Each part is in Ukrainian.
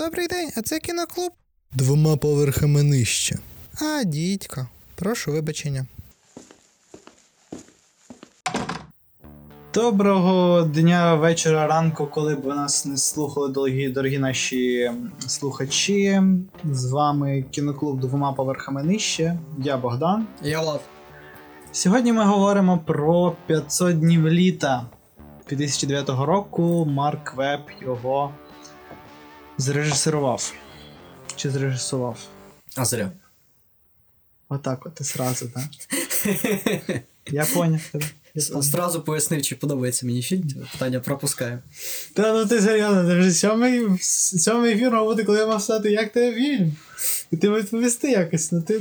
Добрий день, а це кіноклуб? Двома поверхами нижче. А, дідько. Прошу вибачення. Доброго дня, вечора, ранку, коли б ви нас не слухали, дорогі, дорогі наші слухачі. З вами кіноклуб двома поверхами нижче. Я Богдан. Я Влад. Сьогодні ми говоримо про 500 днів літа 2009 року. Марк Веб його зрежисерував. Чи зрежисував? А зря. Отак от і сразу, так? Я поняв тебе. Я поняв. Сразу пояснив, чи подобається мені фільм. Питання пропускаю. Та ну ти серйозно, це вже сьомий, сьомий ефір мав бути, коли я мав стати, як тебе фільм. І ти відповісти якось, ну ти.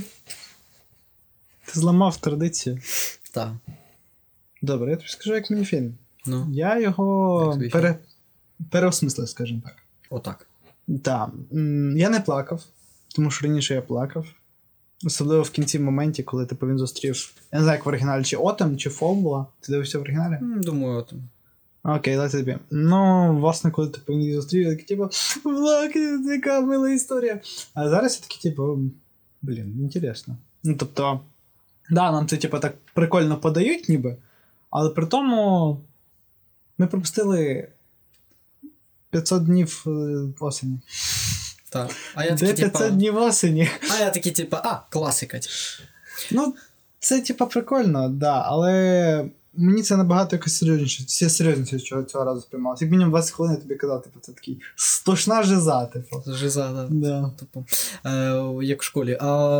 Ти зламав традицію. Так. Добре, я тобі скажу, як мені фільм. Ну, Я його пере... переосмислив, скажімо так. отак. Так. Я не плакав, тому що раніше я плакав. Особливо в кінці моменті, коли типу, він зустрів. Я не знаю, як в оригіналі, чи Отем, чи Фол була. Ти дивився в оригіналі? Думаю, от. Окей, дайте тобі. Ну, власне, коли типу, він її зустрів, я такий, типу, влак, яка мила історія. А зараз я такий, типу, блін, інтересно. Ну, тобто, да, нам це, типу, так прикольно подають, ніби, але при тому ми пропустили 500 днів е, осені. Так. А я Де такий, 500 типа. днів осені? А я такий, типа, а, класика. типу. Ну, це, типа, прикольно, да, але мені це набагато якось серйозніше. Все серйозніше цього, цього разу сприймалося. Як мінімум 20 хвилин я тобі казав, типу, це такий стошна жиза, типу. Жиза, да. Да. Типу, е, як в школі. А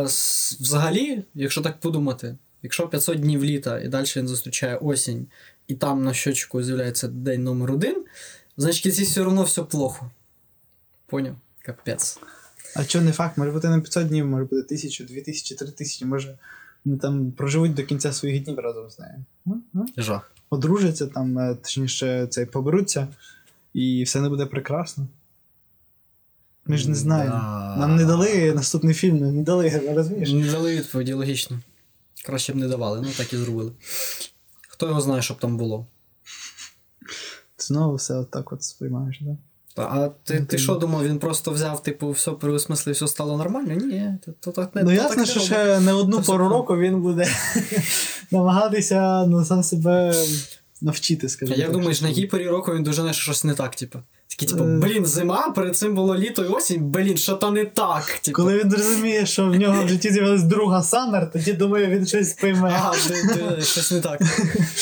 взагалі, якщо так подумати, якщо 500 днів літа і далі він зустрічає осінь, і там на щочку з'являється день номер один, значить кінці все одно все плохо. Поняв? Капець. А чого не факт, може бути не 500 днів, може бути 1000, 2000, 3000, може вони там проживуть до кінця своїх днів разом з нею. Ну, ну. Жах. Одружаться там, е, точніше, цей, поберуться, і все не буде прекрасно. Ми ж не знаємо. Да. Нам не дали наступний фільм, не дали, розумієш? Не дали відповіді логічно. Краще б не давали, ну так і зробили. Хто його знає, що б там було. Знову все отак от сприймаєш, да? Та, А ти, Ну, ти ти- що думав, він просто взяв, типу, все переосмислив, все стало нормально? Ні, то, так не Ну ясно, так що ще не одну все року він буде намагатися ну, сам себе навчити, скажімо. Як так, думаєш, що- на якій порі року він дожене що щось не так, типу? Такий, типу, Е. блін, зима, перед цим було літо і осінь, блін, що то не так. Типу. Коли він зрозуміє, що в нього в житті з'явилась друга Саммер, тоді думаю, він щось пойме. А, ти, ти, щось не так.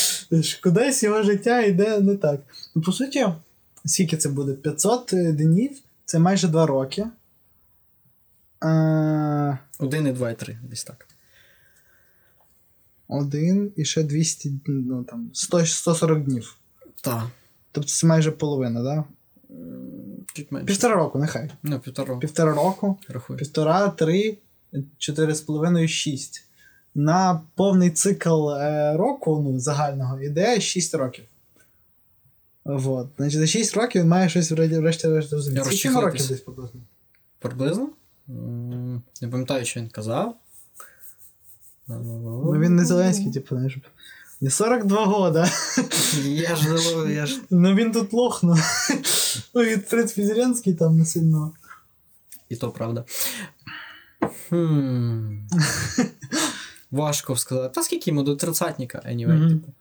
Кудись його життя йде не так. Ну, по суті, скільки це буде? 500 днів це майже 2 роки. Е, Один і два, і три, десь так. один і ще 200, ну там, 100, 140 днів. Так. Тобто це майже половина, так? Да? Чуть менше. Півтора року, нехай. Ну, півтора. Півтора року, Рахуй. півтора, три, чотири з половиною, шість. На повний цикл е, року, ну, загального, іде 6 років. Вот. Значить, за 6 років він має щось врешті- врешті-решт розуміти. Скільки йому років десь приблизно? Приблизно? Не пам'ятаю, що він казав. Ну, він не Зеленський, типу. Не 42 года. Я ж, я ж Ну він тут лох, ну. Ну, в принципі, Зеленський там не сильно. І то правда. Хм. Важко сказати. Та скільки йому до тридцятника, anyway, типу.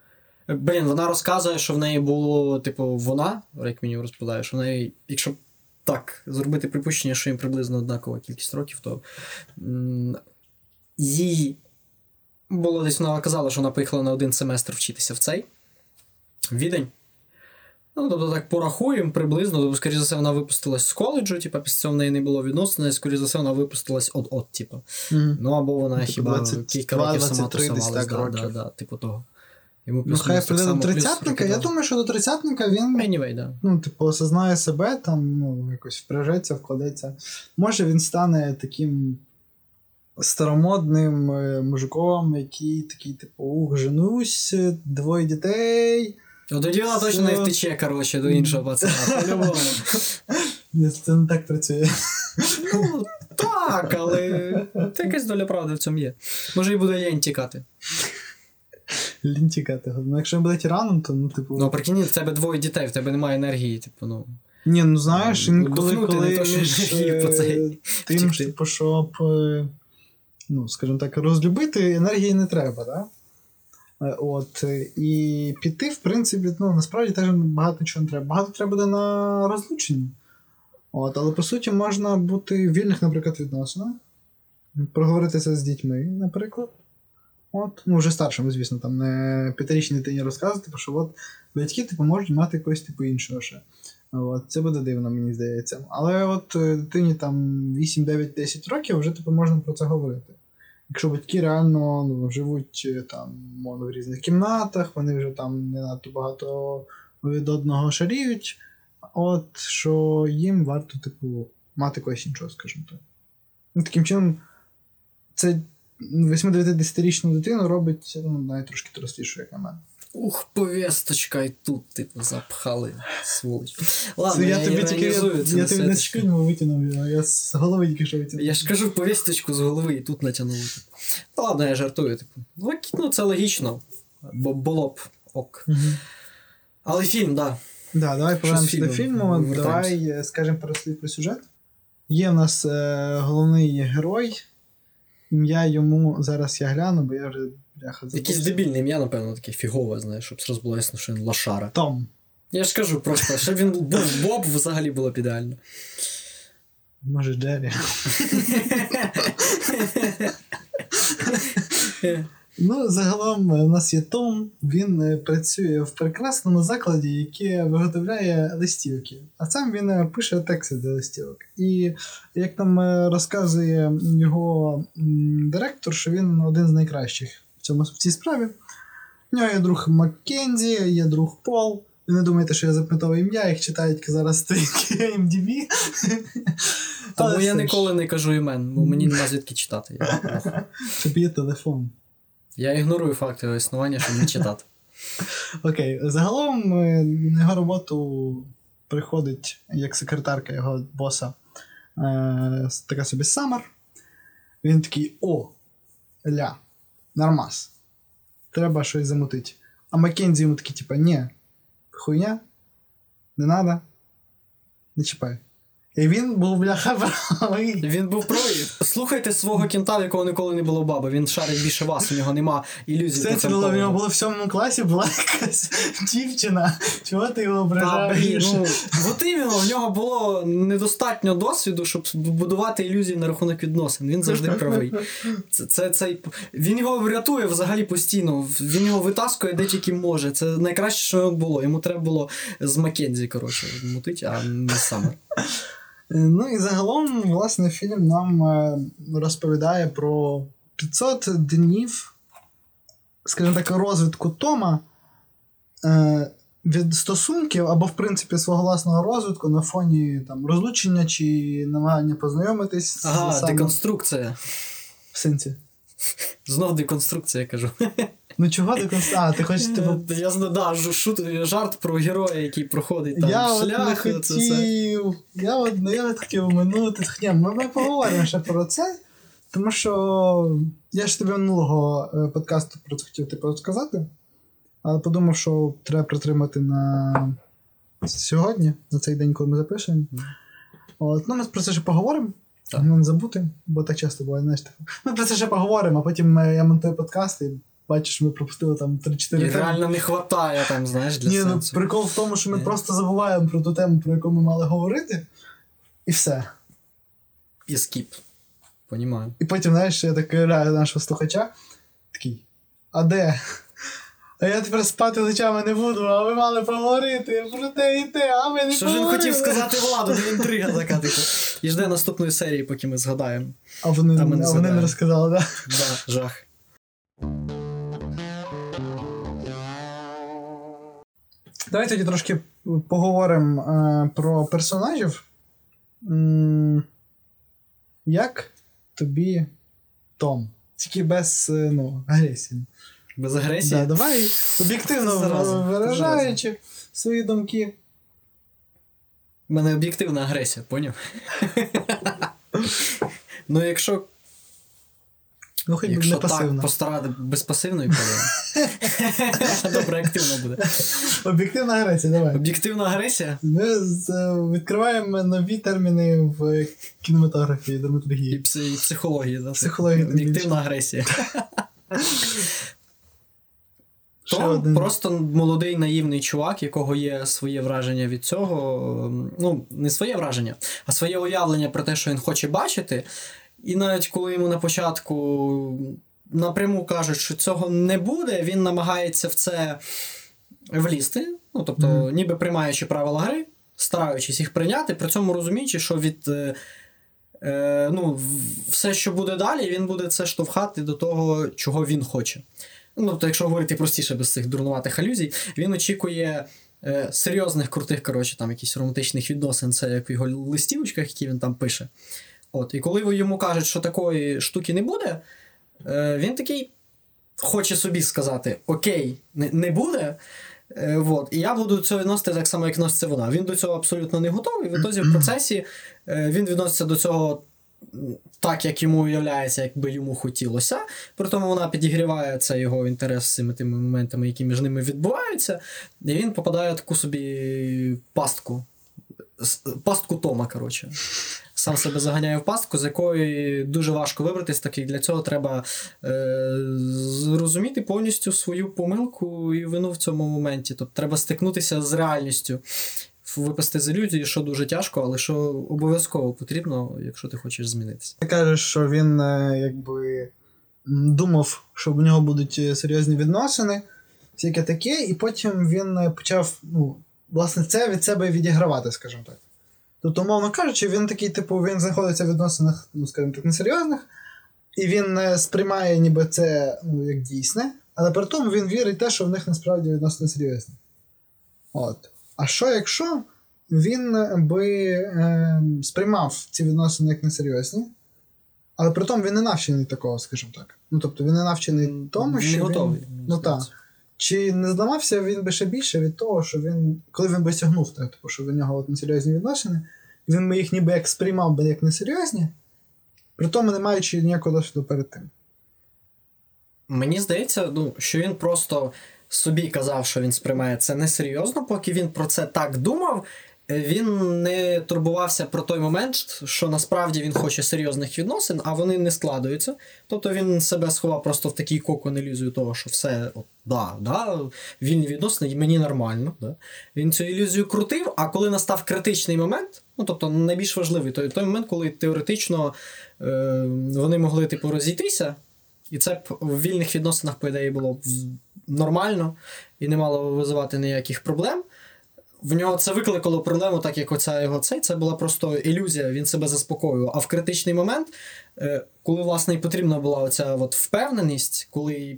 Блін, вона розказує, що в неї було, типу, вона, як мені розповідає, що в неї, якщо так, зробити припущення, що їм приблизно однакова кількість років, то м, їй було десь вона казала, що вона поїхала на один семестр вчитися в цей Відень. Ну, тобто так порахуємо приблизно, тобто, скоріше за все, вона випустилась з коледжу, типу, після цього в неї не було відносин, і, скоріше за все, вона випустилась от-от, типу. Ну, або вона Ну, типу, хіба 22, кілька років сама 23 тусувалась, да, да, да, типу того. Йому Ну, хай прийде до тридцятника. Я думаю, що до тридцятника він Anyway, да. ну, типу, осознає себе, там, ну, якось впряжеться, вкладеться. Може, він стане таким старомодним е, мужиком, який такий, типу, ух, женусь, двоє дітей. От тоді вона точно не втече, коротше, до іншого пацана. По-любому. Ні, Це не так працює. Ну, так, але якась доля правди в цьому є. Може, і буде лінь тікати. Лінь тікати. Ну, якщо він буде тираном, то ну, типу. Ну, прикинь, в тебе двоє дітей, в тебе немає енергії, типу, ну. Ні, ну знаєш, інколи, Бухнути, коли не то, що між, по е, цей тим, типу, щоб, е, ну, скажімо так, розлюбити, енергії не треба, да? Е, От, і піти, в принципі, ну, насправді теж багато чого не треба. Багато треба буде на розлучення. От, але по суті можна бути в вільних, наприклад, відносинах, проговоритися з дітьми, наприклад. От, ну, вже старшим, звісно, там не п'ятирічній дитині розказувати, типу, що от батьки типу, можуть мати якогось типу іншого ще. От, це буде дивно, мені здається. Але от е, дитині там 8, 9, 10 років вже типу, можна про це говорити. Якщо батьки реально ну, живуть е, там, мовно, в різних кімнатах, вони вже там не надто багато від одного шаріють, от що їм варто, типу, мати когось іншого, скажімо так. Ну, таким чином, це 8-10-річну дитину робить ну, навіть трошки дорослішою, як на мене. Ух, повісточка, і тут, типу, запхали, сволоч. Ладно, я, я тобі тільки я, я тобі не святочка. витягнув, а я з голови тільки що витягнув. Я ж кажу повісточку з голови і тут натягнули. Ну, ладно, я жартую, типу. Ну, Ну, це логічно. Бо було б ок. Але фільм, да. Да, давай повернемося до фільму. Давай е, скажемо слів про сюжет. Є в нас е, головний герой. Ім'я йому зараз я гляну, бо я вже бляха Якесь дебільне ім'я, напевно, таке фігове, знаєш, щоб зразу було ясно, що він лошара. Том. Я ж кажу просто, щоб він був Боб, взагалі було б ідеально. Може, Джері. Ну, загалом е, у нас є Том. Він е, працює в прекрасному закладі, який виготовляє листівки. А сам він е, пише тексти для листівок. І як нам розказує його директор, що він один з найкращих в цьому в цій справі. У нього є друг Маккензі, є друг Пол. Ви не думайте, що я запитав ім'я, їх читають зараз сторінки MDB. Тому Але я ніколи не кажу імен, бо мені нема звідки читати. Щоб є телефон. Я ігнорую факт його існування, щоб не читати. Окей, загалом е, на його роботу приходить як секретарка його боса е, така собі Саммер. Він такий: о, ля, нормас. Треба щось замутити. А Маккензі йому такий, типа, ні, хуйня, не надо, не чіпай. І він був бляха правий. Він був правий. Слухайте свого кінта, в якого ніколи не було баби. Він шарить більше вас, у нього нема ілюзій. Це це було в нього було в сьомому класі, була якась дівчина. Чого ти його Та, ображаєш? блін, ну, от іменно, в нього було недостатньо досвіду, щоб будувати ілюзії на рахунок відносин. Він завжди правий. Це, це, це, він його врятує взагалі постійно. Він його витаскує де тільки може. Це найкраще, що було. Йому треба було з Маккензі, коротше, мутить, а не з Саммер. Ну і загалом, власне, фільм нам е, розповідає про 500 днів, скажімо так, розвитку Тома е, від стосунків або, в принципі, свого власного розвитку на фоні там, розлучення чи намагання познайомитись Ага, саме деконструкція. в сенсі. Знов деконструкція, я кажу. Ну чого деконструкція? А, ти хочеш, типу, Я знаю, да, шут, жарт про героя, який проходить там я от не шлях. це все. хотів. Я от, ну, я от хотів минути. Ні, ми, ми поговоримо ще про це. Тому що я ж тобі минулого е, подкасту про це хотів типу, сказати, але подумав, що треба притримати на сьогодні, на цей день, коли ми запишемо. От, ну, ми про це ще поговоримо. Так. Не забути, бо так часто буває, знаєш. типу, Ми про це ще поговоримо, а потім е, я монтую подкаст і бачиш, ми пропустили там 3-4 І реально не вистачає там, знаєш, для Ні, ну, прикол в тому, що ми Ні. просто забуваємо про ту тему, про яку ми мали говорити, і все. І скіп. Понімаю. І потім, знаєш, я так граю нашого слухача, такий, а де? А я тепер спати ночами не буду, а ви мали поговорити про те і те, а ми не Що ж він хотів сказати владу, де інтрига така, типу. І жде наступної серії, поки ми згадаємо. А вони, А ми не а вони не розказали, так? Да, жах. Давай тоді трошки поговоримо е, про персонажів. М, Як тобі Том? Тільки без е, ну, агресії. Без агресії. Да, давай об'єктивно виражаючи свої думки. У мене об'єктивна агресія, поняв? ну, якщо Ну, хоч Якщо не пасивно. так постарати без пасивної коли. Добре, активно буде. Об'єктивна агресія, давай. Об'єктивна агресія Ми з- відкриваємо нові терміни в кінематографії, драматургії. і. Психологія, тим більше. Об'єктивна агресія. То один. просто молодий наївний чувак, якого є своє враження від цього. Ну, не своє враження, а своє уявлення про те, що він хоче бачити. І навіть коли йому на початку напряму кажуть, що цього не буде, він намагається в це влізти. Ну, тобто, Мгм. ніби приймаючи правила гри, стараючись їх прийняти, при цьому розуміючи, що від. е, Е, ну, все, що буде далі, він буде це штовхати до того, чого він хоче. Ну, тобто, якщо говорити простіше без цих дурнуватих алюзій, він очікує е, серйозних, крутих, коротше, там якісь романтичних відносин, це як в його листівочках, які він там пише. От, і коли йому кажуть, що такої штуки не буде, е, він такий хоче собі сказати: Окей, не, буде. Е, вот, і я буду до цього відносити так само, як відноситься вона. Він до цього абсолютно не готовий. В ітозі в процесі він відноситься до цього так, як йому уявляється, як би йому хотілося. При тому вона підігріває це його інтерес цими тими моментами, які між ними відбуваються, і він попадає в таку собі пастку. Пастку Тома, коротше. Сам себе заганяє в пастку, з якої дуже важко вибратись, так і для цього треба е, зрозуміти повністю свою помилку і вину в цьому моменті. Тобто треба стикнутися з реальністю, випасти з ілюзії, що дуже тяжко, але що обов'язково потрібно, якщо ти хочеш змінитися. Ти кажеш, що він е, якби думав, що в нього будуть е, серйозні відносини, всяке таке, і потім він е, почав, ну, власне, це від себе відігравати, скажімо так. Тобто, умовно кажучи, він такий, типу, він знаходиться в відносинах, ну, скажімо так, несерйозних, і він сприймає ніби це ну, як дійсне, але при тому він вірить те, що в них насправді відносини серйозні. От. А що якщо він е, би е, сприймав ці відносини як несерйозні, але при тому він не навчений такого, скажімо так. Ну тобто він не навчений тому, не що готовий. Він, ну так. Чи не зламався він би ще більше від того, що він, коли він би сягнув, так, типу, що в нього от несерйозні відносини, він би їх ніби як сприймав би як несерйозні, при тому не маючи ніякого досвіду перед тим. Мені здається, ну, що він просто собі казав, що він сприймає це несерйозно, поки він про це так думав. Він не турбувався про той момент, що насправді він хоче серйозних відносин, а вони не складуються. Тобто він себе сховав просто в такий кокон ілюзію того, що все, от, да, да, вільні відносини, і мені нормально. Да. Він цю ілюзію крутив, а коли настав критичний момент, ну тобто найбільш важливий той, той момент, коли теоретично е, вони могли типу розійтися, і це б в вільних відносинах, по ідеї, було б нормально і не мало визивати ніяких проблем. В нього це викликало проблему, так як оця його цей, це була просто ілюзія, він себе заспокоював. А в критичний момент, е, коли, власне, і потрібна була оця от впевненість, коли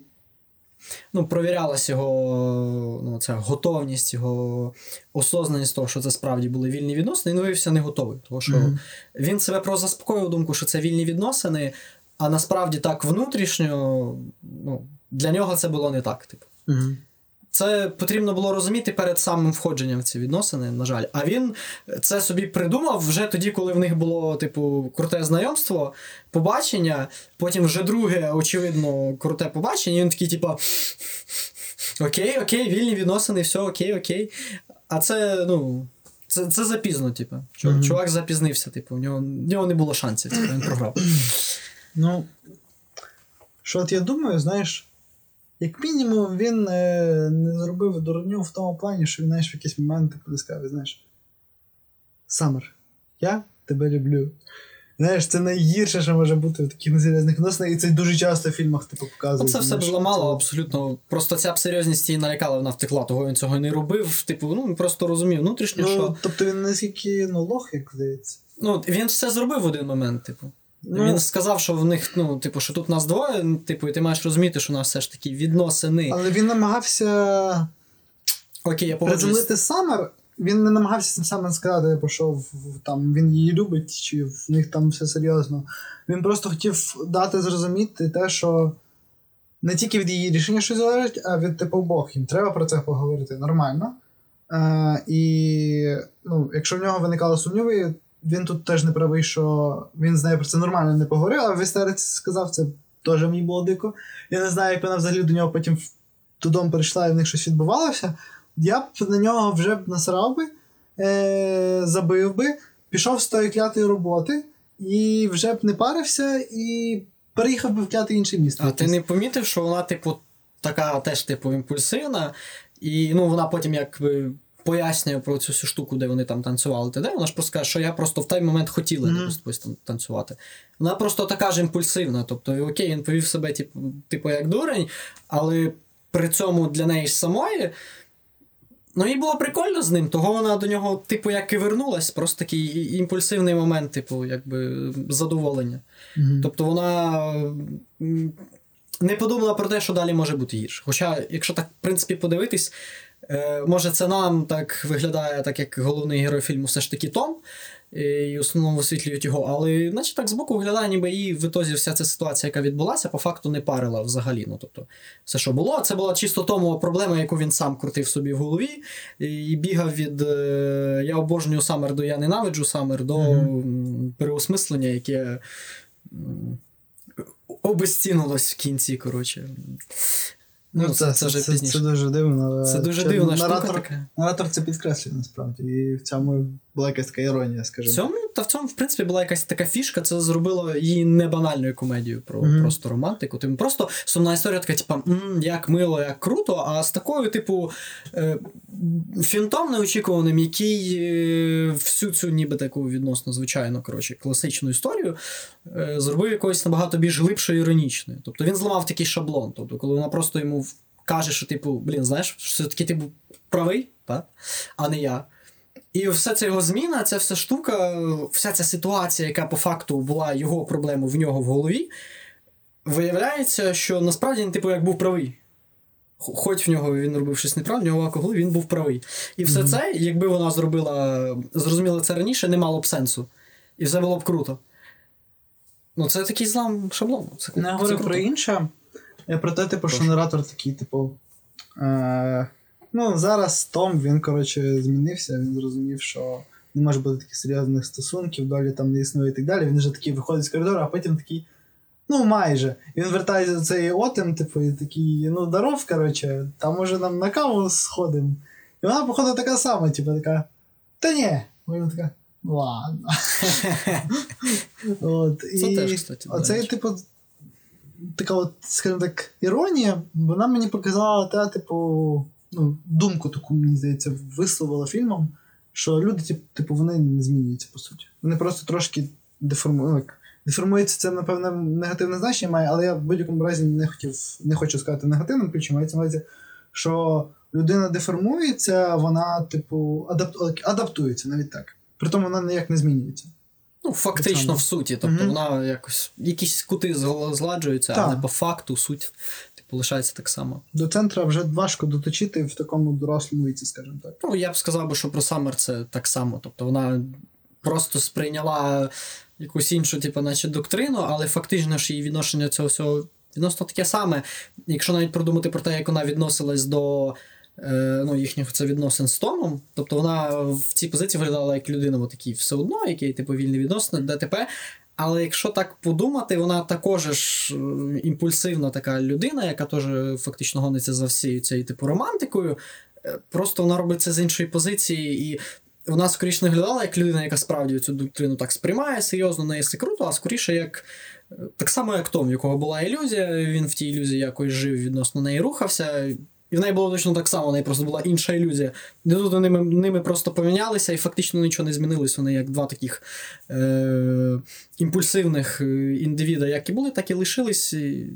ну, провірялась його ну, ця готовність, його осознаність того, що це справді були вільні відносини, він виявився не готовий. Тому що Мгм. він себе просто заспокоїв думку, що це вільні відносини, а насправді так внутрішньо, ну, для нього це було не так. Типу. Угу. Це потрібно було розуміти перед самим входженням в ці відносини, на жаль. А він це собі придумав вже тоді, коли в них було, типу, круте знайомство, побачення, потім вже друге, очевидно, круте побачення, і він такий, типу, окей, окей, вільні відносини, все, окей, окей. А це, ну. Це, це запізно, типу. Чувак, чувак запізнився, типу, в нього, в нього не було шансів, типу, він програв. Ну, що от я думаю, знаєш, як мінімум, він е, не зробив дурню в тому плані, що він знаєш, в якісь моменти коли сказав, знаєш, Самер, я тебе люблю. Знаєш, це найгірше, що може бути в таких несерйозних відносинах, і це дуже часто в фільмах типу показують. це все було мало, абсолютно. Просто ця б серйозність її налякала, вона втекла, того він цього не робив. Типу, ну він просто розумів внутрішньо, Ну, що тобто він наскільки ну, лох, як здається. ну, він все зробив в один момент, типу. Ну, Він сказав, що в них, ну, типу, що тут нас двоє, ну, типу, і ти маєш розуміти, що у нас все ж таки відносини. Але він намагався Окей, я приземлити Самер. Він не намагався самим сказати, типу, що там, він її любить, чи в них там все серйозно. Він просто хотів дати зрозуміти те, що не тільки від її рішення щось залежить, а від типу обох. Їм треба про це поговорити нормально. Е, і ну, якщо в нього виникали сумніви, він тут теж не правий, що він з нею про це нормально не поговорив, а Вестерець сказав це теж мені було дико. Я не знаю, як вона взагалі до нього потім додому прийшла і в них щось відбувалося. Я б на нього вже б насрав би, е- забив би, пішов з тої клятої роботи і вже б не парився і переїхав би в кляте інше місто. А ти не помітив, що вона, типу, така теж, типу, імпульсивна, і ну, вона потім якби. Пояснює про цю всю штуку, де вони там танцювали. Ти де? Вона ж просто каже, що я просто в той момент хотіла mm там танцювати. Вона просто така ж імпульсивна. Тобто, окей, він повів себе, типу, типу, як дурень, але при цьому для неї ж самої. Ну, їй було прикольно з ним, того вона до нього, типу, як і вернулась, просто такий імпульсивний момент, типу, якби задоволення. Мгм. Тобто вона не подумала про те, що далі може бути гірше. Хоча, якщо так, в принципі, подивитись, може, це нам так виглядає, так як головний герой фільму все ж таки Том, е, і в основному висвітлюють його, але наче так збоку виглядає, ніби її в ітозі вся ця ситуація, яка відбулася, по факту не парила взагалі. Ну, тобто, все, що було, це була чисто тому проблема, яку він сам крутив собі в голові, і бігав від е, я обожнюю Саммер до я ненавиджу Саммер до м, переосмислення, яке м, обезцінилось в кінці, коротше. Ну, це, це, вже це, пізніше. це дуже дивно. Це дуже дивна штука наратор, така. Наратор це підкреслює насправді. І в цьому була якась така іронія, В скажімо. цьому, та в цьому, в принципі, була якась така фішка, це зробило її не банальною комедією про Мгм. просто романтику. Тим просто сумна історія така, типа, як мило, як круто, а з такою, типу, е, фінтом неочікуваним, який е, всю цю ніби таку відносно звичайну, коротше, класичну історію е, зробив якоюсь набагато більш глибшою іронічною. Тобто він зламав такий шаблон. Тобто, коли вона просто йому каже, що, типу, блін, знаєш, все-таки ти був правий, так? а не я. І все це його зміна, ця вся штука, вся ця ситуація, яка по факту була його проблемою в нього в голові, виявляється, що насправді він, типу, як був правий. Хоч в нього він робив щось неправильно, в нього алкоголь, він був правий. І все це, якби вона зробила, зрозуміла це раніше, не мало б сенсу. І все було б круто. Ну, це такий злам шаблону. Не говорю про інше. Я про те, типу, що наратор такий, типу. Е, ну, зараз Том, він, коротше, змінився, він зрозумів, що не може бути таких серйозних стосунків, долі там не існує і так далі. Він вже такий виходить з коридору, а потім такий. Ну, майже. Він вертається до цієї отем, типу, і такий, ну, здоров, коротше, там може нам на каву сходимо. І вона, походу, така сама, типу, така. Та ні. Вона така. Ладно. От, Це і теж, кстати, до Оцей, типу, така от, скажімо так, іронія, вона мені показала те, типу, ну, думку таку, мені здається, висловила фільмом, що люди, тип- типу, вони не змінюються, по суті. Вони просто трошки деформують. Ну, як, деформуються, це, напевно, негативне значення має, але я в будь-якому разі не хотів, не хочу сказати негативним ключом, мається на увазі, що людина деформується, вона, типу, адап... адаптується навіть так. Притому вона ніяк не змінюється. Ну, фактично в суті. Тобто Мгм. вона якось якісь кути згла- згладжуються, але по факту суть типу, лишається так само. До центра вже важко доточити в такому дорослому віці, скажімо так. Ну, я б сказав би, що про Саммер це так само. Тобто вона просто сприйняла якусь іншу, типу, наче доктрину, але фактично ж її відношення цього всього відносно таке саме. Якщо навіть продумати про те, як вона відносилась до ну, їхніх це відносин з Томом, тобто вона в цій позиції виглядала як людина, от такий все одно, який типу вільні відносини, ДТП. Але якщо так подумати, вона також ж е, імпульсивна така людина, яка теж фактично гониться за всією цією типу романтикою. Е, Просто вона робить це з іншої позиції, і вона скоріше не виглядала як людина, яка справді цю доктрину так сприймає серйозно, не це круто, а скоріше як е, так само, як Том, в якого була ілюзія, він в тій ілюзії якось жив відносно неї рухався. І в неї було точно так само, в неї просто була інша ілюзія. Де тут вони ними, просто помінялися, і фактично нічого не змінилось. Вони як два таких е- імпульсивних е, індивіда, як і були, так і лишились. І,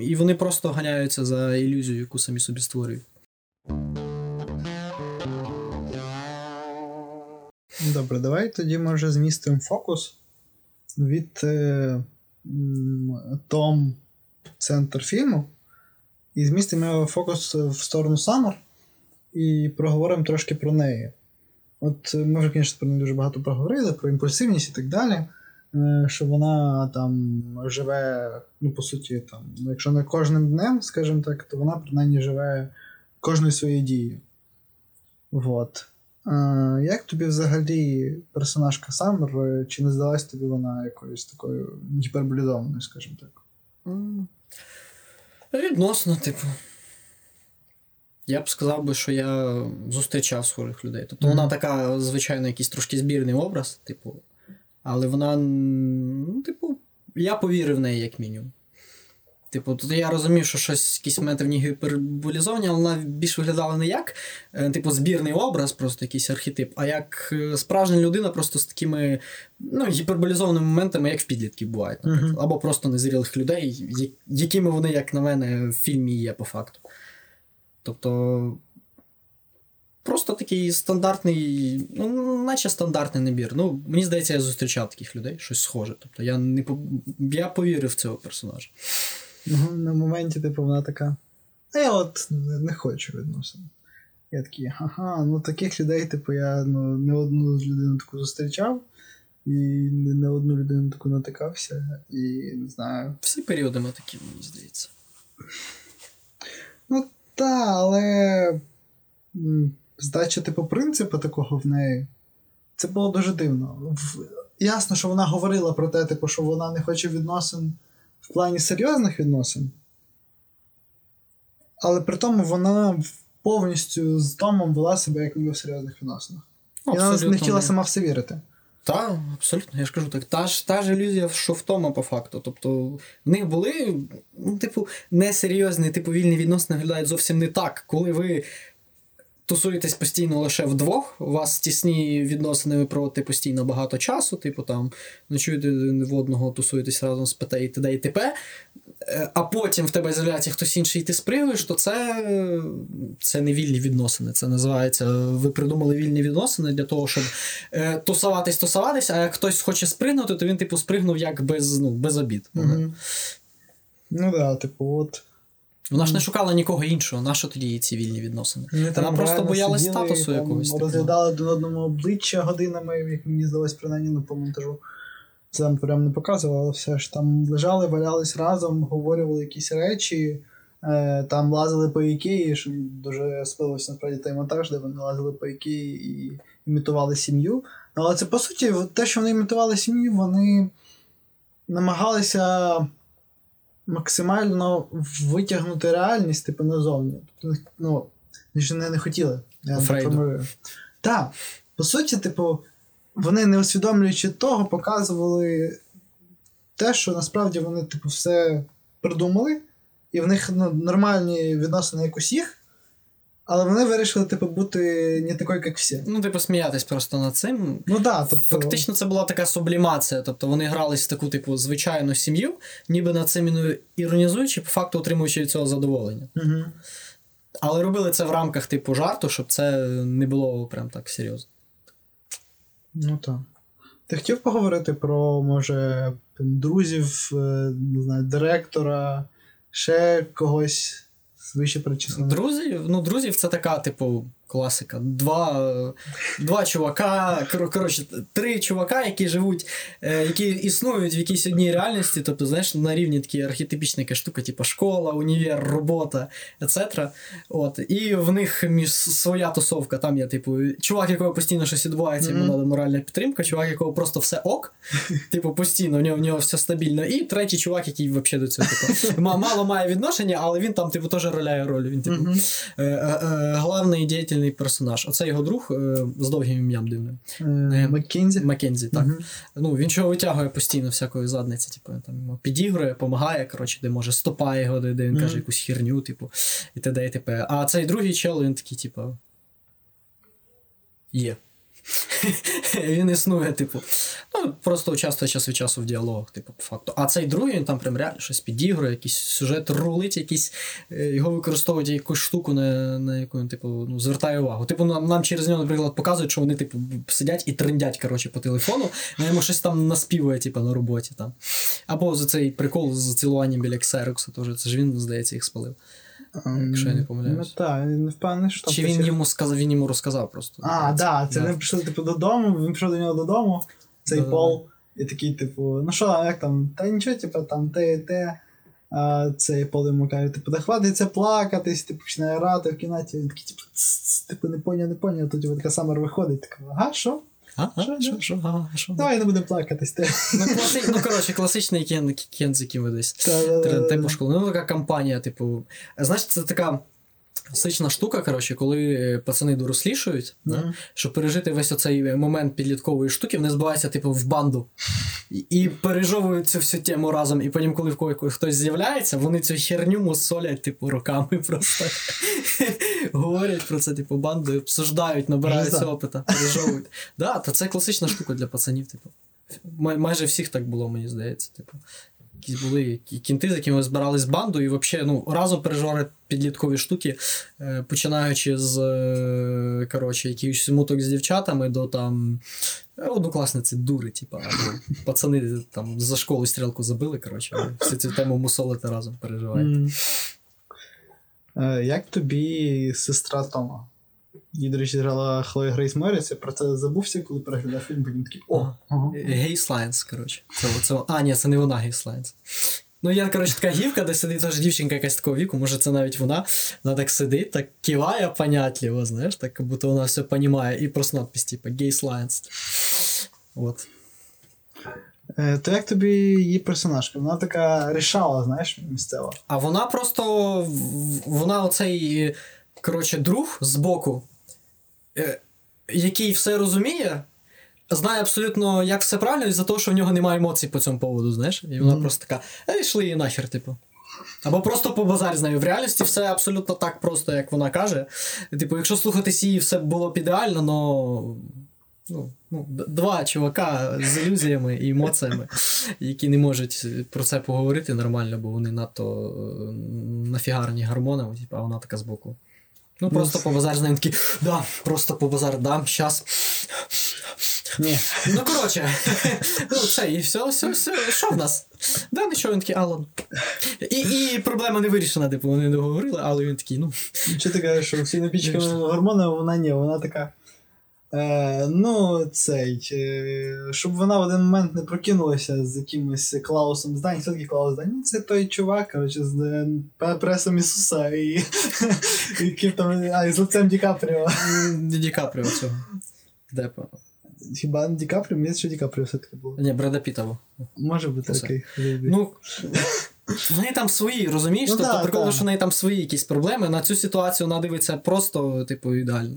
і вони просто ганяються за ілюзію, яку самі собі створюють. Добре, давай тоді може змістимо фокус від е, Том центр фільму. І змістимо фокус в сторону Саммер і проговоримо трошки про неї. От ми вже, звісно, про неї дуже багато проговорили, про імпульсивність і так далі. е, Що вона там живе, ну, по суті, там, ну, якщо не кожним днем, скажімо так, то вона принаймні живе кожною своєю дією. Вот. Е, як тобі взагалі персонажка Саммер, чи не здалась тобі вона якоюсь такою гіперболізованою, скажімо так? Відносно, типу. Я б сказав би, що я зустрічав схожих людей. Тобто Мгм. вона така, звичайно, якийсь трошки збірний образ, типу. Але вона, ну, типу, я повірив в неї, як мінімум. Типу, тут я розумів, що щось, якісь моменти в ній гіперболізовані, але вона більш виглядала не як, е, типу, збірний образ, просто якийсь архетип, а як е, справжня людина, просто з такими ну, гіперболізованими моментами, як в підлітків бувають, наприклад. Або просто незрілих людей, якими вони, як на мене, в фільмі є по факту. Тобто. Просто такий стандартний, ну, наче стандартний набір. Ну, мені здається, я зустрічав таких людей, щось схоже. Тобто я не я повірив в цього персонажа. Ну, на моменті, типу, вона така. А я от не, не хочу відносин. Я такий, ага, ну таких людей, типу, я ну, не одну людину таку зустрічав, і не на одну людину таку натикався, і не знаю. Всі періоди ми такі, мені здається. Ну, та, але здача, типу, принципу такого в неї. Це було дуже дивно. В... Ясно, що вона говорила про те, типу, що вона не хоче відносин в плані серйозних відносин. Але при тому вона повністю з Томом вела себе як ніби в серйозних відносинах. І вона не хотіла сама в це вірити. Так, абсолютно, я ж кажу так. Та ж, та ж ілюзія, що в тому, по факту. Тобто, в них були, ну, типу, несерйозні, типу, вільні відносини виглядають зовсім не так. Коли ви тусуєтесь постійно лише вдвох, у вас тісні відносини, ви проводите постійно багато часу, типу там ночуєте в одного, тусуєтесь разом з ПТ і т.д. і т.п., е, а потім в тебе з'являється хтось інший, і ти спригуєш, то це, це не вільні відносини. Це називається. Ви придумали вільні відносини для того, щоб е, тусуватись, тусуватись, а як хтось хоче спригнути, то він, типу, спригнув як без, ну, без обід. Угу. Ну так, да, типу, от. Вона ж не шукала нікого іншого, на що тоді її ці вільні відносини? Вони Вона просто боялась сиділи, статусу якогось, типу. Розглядали один одному обличчя годинами, як мені здалось, принаймні ну, по монтажу. Це там прям не показувало, все ж там лежали, валялись разом, обговорювали якісь речі, е, там лазили по Ікеї, що дуже сподобався насправді той монтаж, де вони лазили по Ікеї і імітували сім'ю. Але це по суті, те, що вони імітували сім'ю, вони намагалися максимально витягнути реальність, типу, назовні. Тобто, ну, вони ж не, не хотіли. Я Так, по суті, типу, вони не усвідомлюючи того, показували те, що насправді вони, типу, все придумали, і в них ну, нормальні відносини, як усіх, але вони вирішили, типу, бути не такою, як всі. Ну, типу, сміятись просто над цим. Ну да, тобто. Фактично, це була така сублімація. Тобто вони грались в таку, типу, звичайну сім'ю, ніби над цим іронізуючи, по факту отримуючи від цього задоволення. Угу. Але робили це в рамках, типу, жарту, щоб це не було прям так серйозно. Ну так. Ти хотів поговорити про, може, друзів, е, не знаю, директора, ще когось з вище перечислених? Друзів, ну, друзів це така, типу, класика. Два, е, два чувака, кор- коротше, три чувака, які живуть, е, які існують в якійсь одній реальності, тобто, знаєш, на рівні такі архетипічна штука, типу школа, універ, робота, etc. От. І в них між своя тусовка. Там є, типу, чувак, якого постійно щось відбувається, йому треба моральна підтримка, чувак, якого просто все ок, типу, постійно, в нього, в нього все стабільно. І третій чувак, який взагалі до цього типу, ма- мало має відношення, але він там, типу, теж роляє роль. Він, типу, е, е, е, главний діятельний персонаж. Оце його друг е, з довгим ім'ям дивним. Маккензі? Маккензі, так. Мгм. Ну, він чого витягує постійно всякої задниці, типу, там йому підігрує, допомагає, коротше, де може стопає його, де, він Мгм. каже якусь херню, типу, і т.д. і т.п. А цей другий чел, він такий, типу. Є. він існує, типу. Ну, просто участвує час від часу в діалогах, типу, по факту. А цей другий, він там прям реально щось підігрує, якийсь сюжет рулить, якийсь, е, його використовують якусь штуку, на, на яку він, типу, ну, звертає увагу. Типу, нам, нам через нього, наприклад, показують, що вони, типу, сидять і трендять, коротше, по телефону, на йому щось там наспівує, типу, на роботі там. Або за цей прикол з цілуванням біля Ксерокса, теж. Це ж він, здається, їх спалив. Якщо я не помиляюсь. Ну так, не впевнений, що там Чи він йому сказав, він йому розказав просто. А, так, це вони прийшли типу додому, він прийшов до нього додому, цей пол, і такий, типу, ну що, як там, та нічого, типу, там те і те. А цей пол йому каже, типу, да хватить це плакатись, типу, починає грати в кімнаті, він такий, типу, типу, не поняв, не поняв, тут така самер виходить, така, ага, що? Давай не будемо плакатись. Ну, ну, коротше, класичний кен, з яким ви десь. Типу школи. Ну, така кампанія, типу. Знаєш, це така класична штука, коротше, коли е, пацани дорослішують, да, щоб пережити весь оцей момент підліткової штуки, вони збиваються, типу, в банду. І, і пережовують цю всю тему разом. І потім, коли в когось хтось з'являється, вони цю херню мусолять, типу, руками просто. Говорять про це, типу, банду, обсуждають, набираються опита, пережовують. Да, це класична штука для пацанів, типу. Май- майже всіх так було, мені здається. Типу. Якісь були кенти, з якими збирались банду, і взагалі ну, разом переживали підліткові штуки, е, починаючи з е, коротше, якихось муток з дівчатами до там е, однокласниці дури, або пацани там за школу стрілку забили, коротше, всю цю тему мусолити разом переживають. Як тобі сестра Тома? Її, до речі, грала Хлоя Грейс Морец, я про це забувся, коли переглядав фільм, потім такий о, ага. gaslights, коротше. Це, це, а, ні, це не вона gaslights. Ну, я, коротше, така гіфка, де сидить теж дівчинка якась такого віку, може це навіть вона. Вона так сидить, так киває понятливо, знаєш, так, як будто вона все розуміє, і просто надпись, типу, gaslights. От. Е, То як тобі її персонажка? Вона така рішала, знаєш, місцева. А вона просто. Вона оцей, коротше, друг збоку, е, який все розуміє, знає абсолютно, як все правильно, із-за того, що в нього немає емоцій по цьому поводу, знаєш? І вона Мгм. просто така, а йшли її нахер, типу. Або просто по базарі з нею. В реальності все абсолютно так просто, як вона каже. Типу, якщо слухатись її, все було б ідеально, но. Ну, ну, два чувака з ілюзіями і емоціями, які не можуть про це поговорити нормально, бо вони надто е, нафігарні гормонами, типу, а вона така збоку. Ну, просто по базар з ним такий, да, просто по базар, да, щас. Ні. Ну, коротше, ну, це, і все, все, все, що в нас? Да, нічого, він такий, Алан. І, і проблема не вирішена, типу, вони не говорили, але він такий, ну. Що ти кажеш, що всі напічка гормона, вона ні, вона така. Е, ну, цей. Е, щоб вона в один момент не прокинулася з якимось Клаусом Здань. Хто такий Клаус Здань? Ну, це той чувак, коротше, з е, пресом Ісуса і, і, там, а, і з лицем Ді Капріо. Не Ді Капріо цього. Депа. Хіба не Ді Капріо? Мені що Ді Капріо все-таки було. Ні, Бреда Пітово. Може бути окей. Ну, в неї там свої, розумієш? Ну, тобто да, прикол, да. що в неї там свої якісь проблеми. На цю ситуацію вона дивиться просто, типу, ідеально.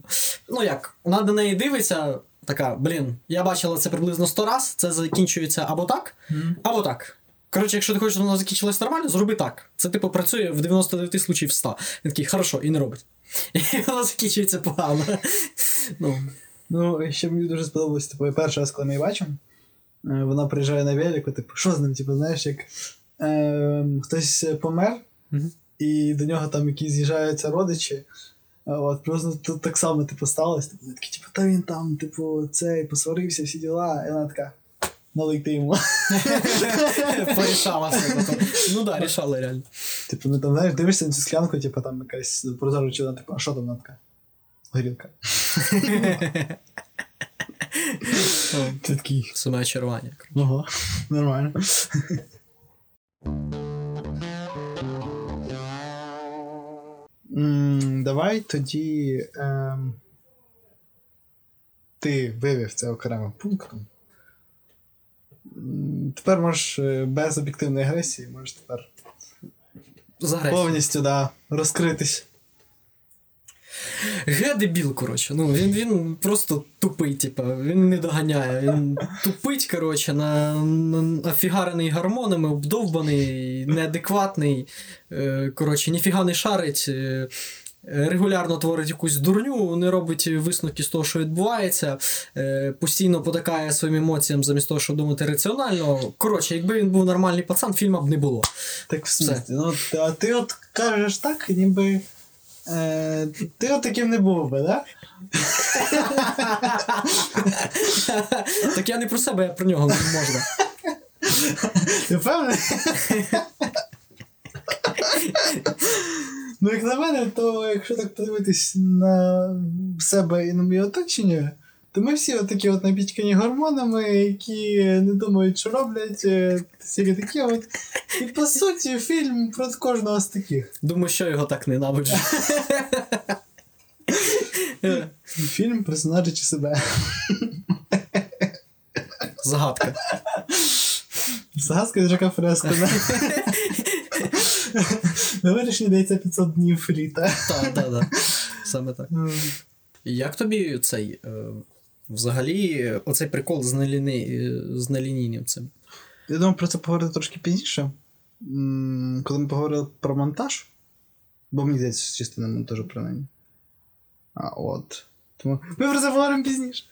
Ну як, вона до неї дивиться, така, блін, я бачила це приблизно 100 раз, це закінчується або так, Мгм. або так. Коротше, якщо ти хочеш, щоб воно закінчилось нормально, зроби так. Це, типу, працює в 99 случаїв в 100. Він такий, хорошо, і не робить. І воно закінчується погано. Ну, Ну, ще мені дуже сподобалось, типу, перший раз, коли ми її бачимо, е, вона приїжджає на велику, типу, що з ним? Типу, знаєш, як е, хтось помер, Мгм. і до нього там якісь з'їжджаються родичі. А От, просто тут так само, типу, сталося. Типу, вони такі, типу, та він там, типу, цей, посварився, всі діла, і вона така. Налийте йому. порішала все. Ну так, рішала реально. Типу, ну там, знаєш, дивишся на цю склянку, типу, там якась прозора чудо, типу, а що там вона така? Горілка. Ти такий. Саме очарування. Ого, нормально. Давай тоді. ем, Ти вивів це окремим пунктом. Тепер можеш е, без об'єктивної агресії, можеш тепер З повністю да, розкритись. Ге дебіл, коротше. Ну, він, він просто тупий, типа, він не доганяє. Він тупить, коротше, на, на офігарений гормонами, обдовбаний, неадекватний. Е, коротше, ніфіга не шарить. Е, Регулярно творить якусь дурню, не робить висновки з того, що відбувається, е, постійно потакає своїм емоціям замість того, щоб думати раціонально. Коротше, якби він був нормальний пацан, фільму б не було. Так в смислі. Ну, а ти от кажеш так, ніби. Е, ти от таким не був би, да? так я не про себе, я про нього не можна. Ти впевнений? ну, як на мене, то якщо так подивитись на себе і на моє оточення, то ми всі отакі от напічкані гормонами, які не думають, що роблять, е, всі такі от. І по суті, фільм про кожного з таких. Думаю, що його так ненавиджу. Фільм персонажі чи себе. Загадка. Загадка Жака Фреско, да? На вирішення дається 500 днів фріта. Так, так, так. Саме так. Як тобі цей. Е, Взагалі, оцей прикол з, наліни, е, з налінійним цим? Я думаю про це поговорити трошки пізніше. Коли ми поговорили про монтаж, бо мені здається, що частина монтажу принаймні. А от. Тому ми про це поговоримо пізніше.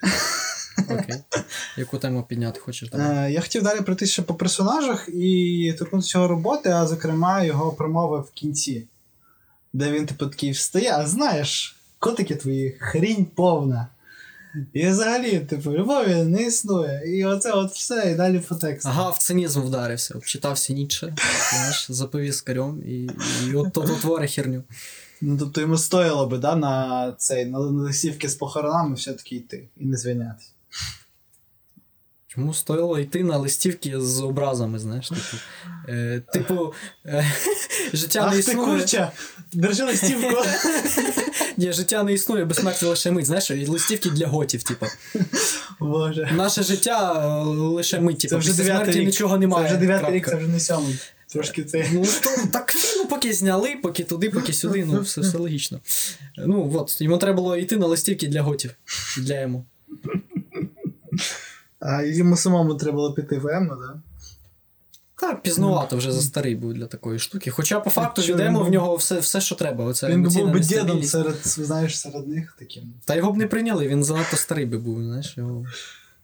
Окей. Яку тему підняти хочеш? Е, я хотів далі пройти ще по персонажах і торкнутися його роботи, а зокрема його промови в кінці, де він типу такий встає, а знаєш, котики твої хрінь повна. І взагалі, типу, любові не існує. І оце от все, і далі по тексту. Ага, в цинізм вдарився, обчитався нічше, знаєш, заповів карьом і, і от то творе херню. Ну, тобто йому стояло би, да, на цей на листівки з похоронами все-таки йти і не звільнятися. Чому стоїло йти на листівки з образами, знаєш, типу. Е, типу, е, життя не Ах ти курча! Держи листівку! Ні, життя не існує, безсмертя лише мить, знаєш, і листівки для готів, типу. Боже. Наше життя е, лише мить, типу, після смерті рік. нічого Це немає. вже дев'ятий рік, це вже не сьомий. Трошки це. Ну, то, так фільм поки зняли, поки туди, поки сюди, ну все, все логічно. Ну, от, йому треба було йти на листівки для готів. Для йому. А йому самому треба було піти в Ему, да? Так, пізнувато вже за старий був для такої штуки. Хоча по факту від Емо в нього все, все що треба. Оце Він був би дідом серед, знаєш, серед них таким. Та його б не прийняли, він занадто старий би був, знаєш. Його...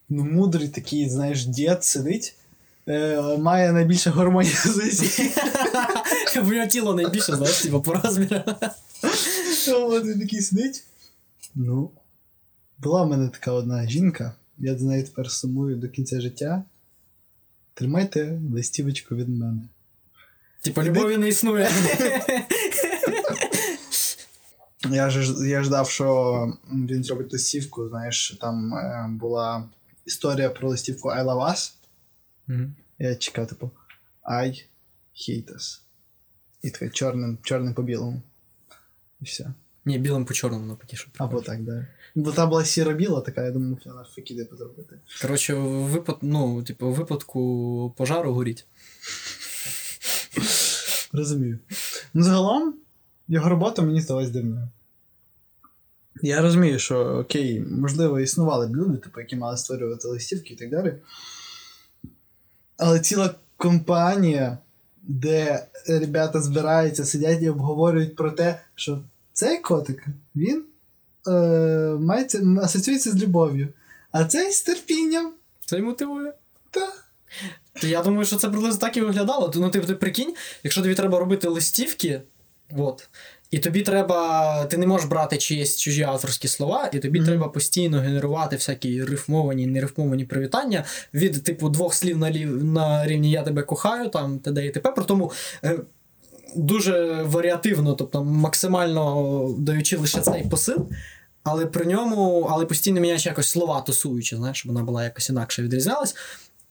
Ну, мудрий такий, знаєш, дід сидить, е, має найбільше гормонів. В нього тіло найбільше, знаєш, типу, по розміру. От він такий сидить. Ну, була в мене така одна жінка, я за нею тепер сумую до кінця життя. Тримайте листівочку від мене. Типу, любові не існує. Я ж я ждав, що він зробить листівку. Знаєш, там е, була історія про листівку I love us. Мгм. Я чекав, типу, I hate us. І таке чорним, чорним по білому. І все. Ні, білим по чорному навпаки, щоб. Або так, да. Бо та була сіро-біла така, я думав, вона факіди зробити. Коротше, випад... ну, типу, випадку пожару горіть. Розумію. Ну, загалом, його робота мені здалась дивною. Я розумію, що окей, можливо, існували б люди, типу, які мали створювати листівки і так далі. Але ціла компанія, де ребята збираються, сидять і обговорюють про те, що цей котик, він е, мається, асоціюється з любов'ю, а цей з терпінням. Це й мотивує. Та. То я думаю, що це приблизно так і виглядало. Ну, ти, ти прикинь, якщо тобі треба робити листівки, от, і тобі треба. Ти не можеш брати чиїсь чужі авторські слова, і тобі Мгм. треба постійно генерувати всякі рифмовані і нерифмовані привітання від типу двох слів на, лів, на рівні Я тебе кохаю, там т.д. і т.п. При тому. Е, Дуже варіативно, тобто максимально даючи лише цей посил, але при ньому, але постійно міняючи якось слова тусуючи, знаєш, щоб вона була якось інакше відрізнялась.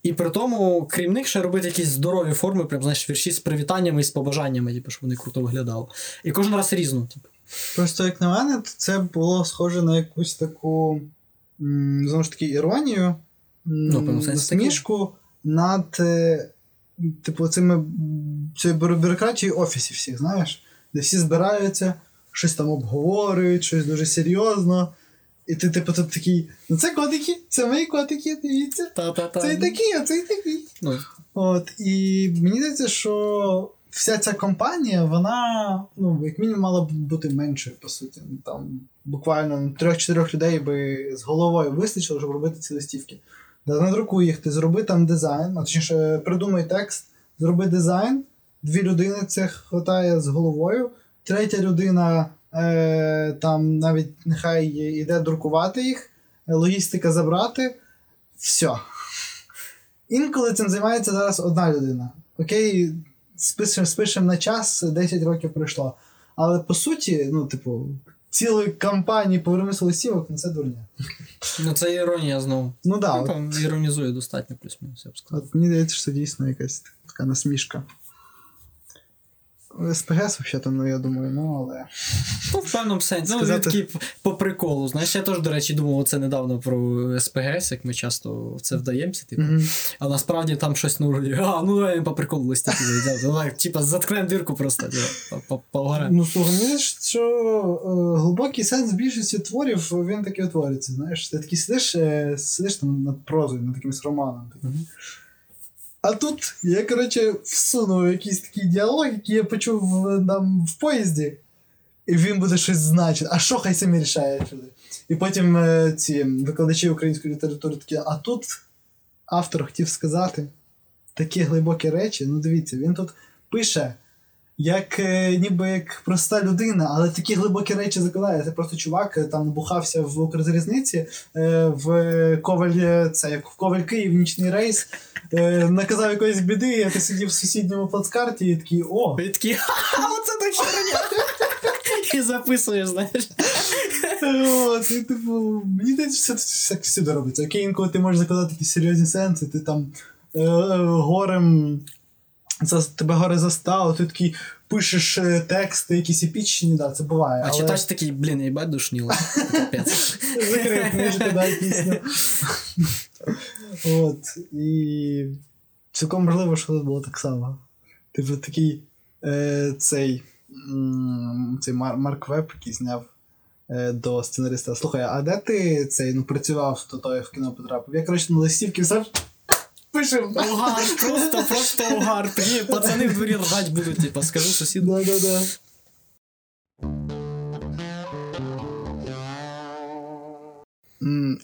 І при тому, крім них, ще робити якісь здорові форми, прям знаєш, вірші з привітаннями і з побажаннями, типу, щоб вони круто виглядали. І кожен раз різно. Типу. Просто, як на мене, це було схоже на якусь таку, знову ж таки, іронію, Ну, насмішку над, е, типу, цими цією бюрократією офісів всіх, знаєш, де всі збираються, щось там обговорюють, щось дуже серйозно. І ти, типу, тут такий, ну це котики, це мої котики, дивіться. Та-та-та. Цей такий, а цей такий. Ну, От, і мені здається, що вся ця компанія, вона, ну, як мінімум, мала б бути меншою, по суті. Там буквально трьох-чотирьох людей би з головою вистачило, щоб робити ці листівки. Да, надрукуй їх, ти зроби там дизайн, а точніше, придумай текст, зроби дизайн, дві людини це хватає з головою, третя людина е, там навіть нехай йде друкувати їх, е, логістика забрати. Все. Інколи цим займається зараз одна людина. Окей, спишемо спишем на час, 10 років пройшло. Але по суті, ну, типу, цілої кампанії по виробництву листівок, ну це дурня. ну це іронія знову. Ну да, Ну, от, там іронізує достатньо плюс-мінус, я б сказав. от мені здається, що це дійсно якась така насмішка. СПГС, взагалі, ну я думаю, ну але. Ну, в певному сенсі. Ну, Сказати- він такий по приколу. Знаєш, я теж, до речі, думав оце недавно про СПГС, як ми часто в це вдаємося. Типу. Мгм. А насправді там щось ну, вроді, а, ну давай по приколу листити. Давай, типа, заткнемо дірку просто, типа, по- по- поговоримо. Ну, слухай, що е, глибокий сенс більшості творів він таки утворюється. Знаєш, ти такий сидиш, е, сидиш там над прозою, над якимось романом. такий. Мгм. А тут я, коротше, всунув якийсь такий діалог, який я почув там в поїзді, і він буде щось значити. А що хай самі рішають люди? І потім е, ці викладачі української літератури такі, а тут автор хотів сказати такі глибокі речі. Ну, дивіться, він тут пише. Як е, ніби як проста людина, але такі глибокі речі закладає. Це просто чувак е, там набухався в Укрзалізниці, е, в Коваль, це як в Коваль Київ, нічний рейс, наказав якоїсь біди, а ти сидів в сусідньому плацкарті і такий о. І такі, ха оце так херня. І записуєш, знаєш. От, і, типу, мені здається, все всюди робиться. Окей, інколи ти можеш закладати якісь серйозні сенси, ти там горем. За, тебе горе застало, ти такий пишеш е, тексти, якісь епічні, да, це буває. А але... читач такий, блін, їбать душніло. Капець. Закрив книжку, дай пісню. От. І цілком можливо, що тут було так само. Типу такий е, цей, м, цей Мар- Марк Веб, який зняв е, до сценариста. Слухай, а де ти цей ну, працював, то той в кіно потрапив? Я, коротше, на листівки все пишем. Угар, просто, просто угар. Такі пацани в дворі ржать будуть, типа, скажу сусіду. Да-да-да.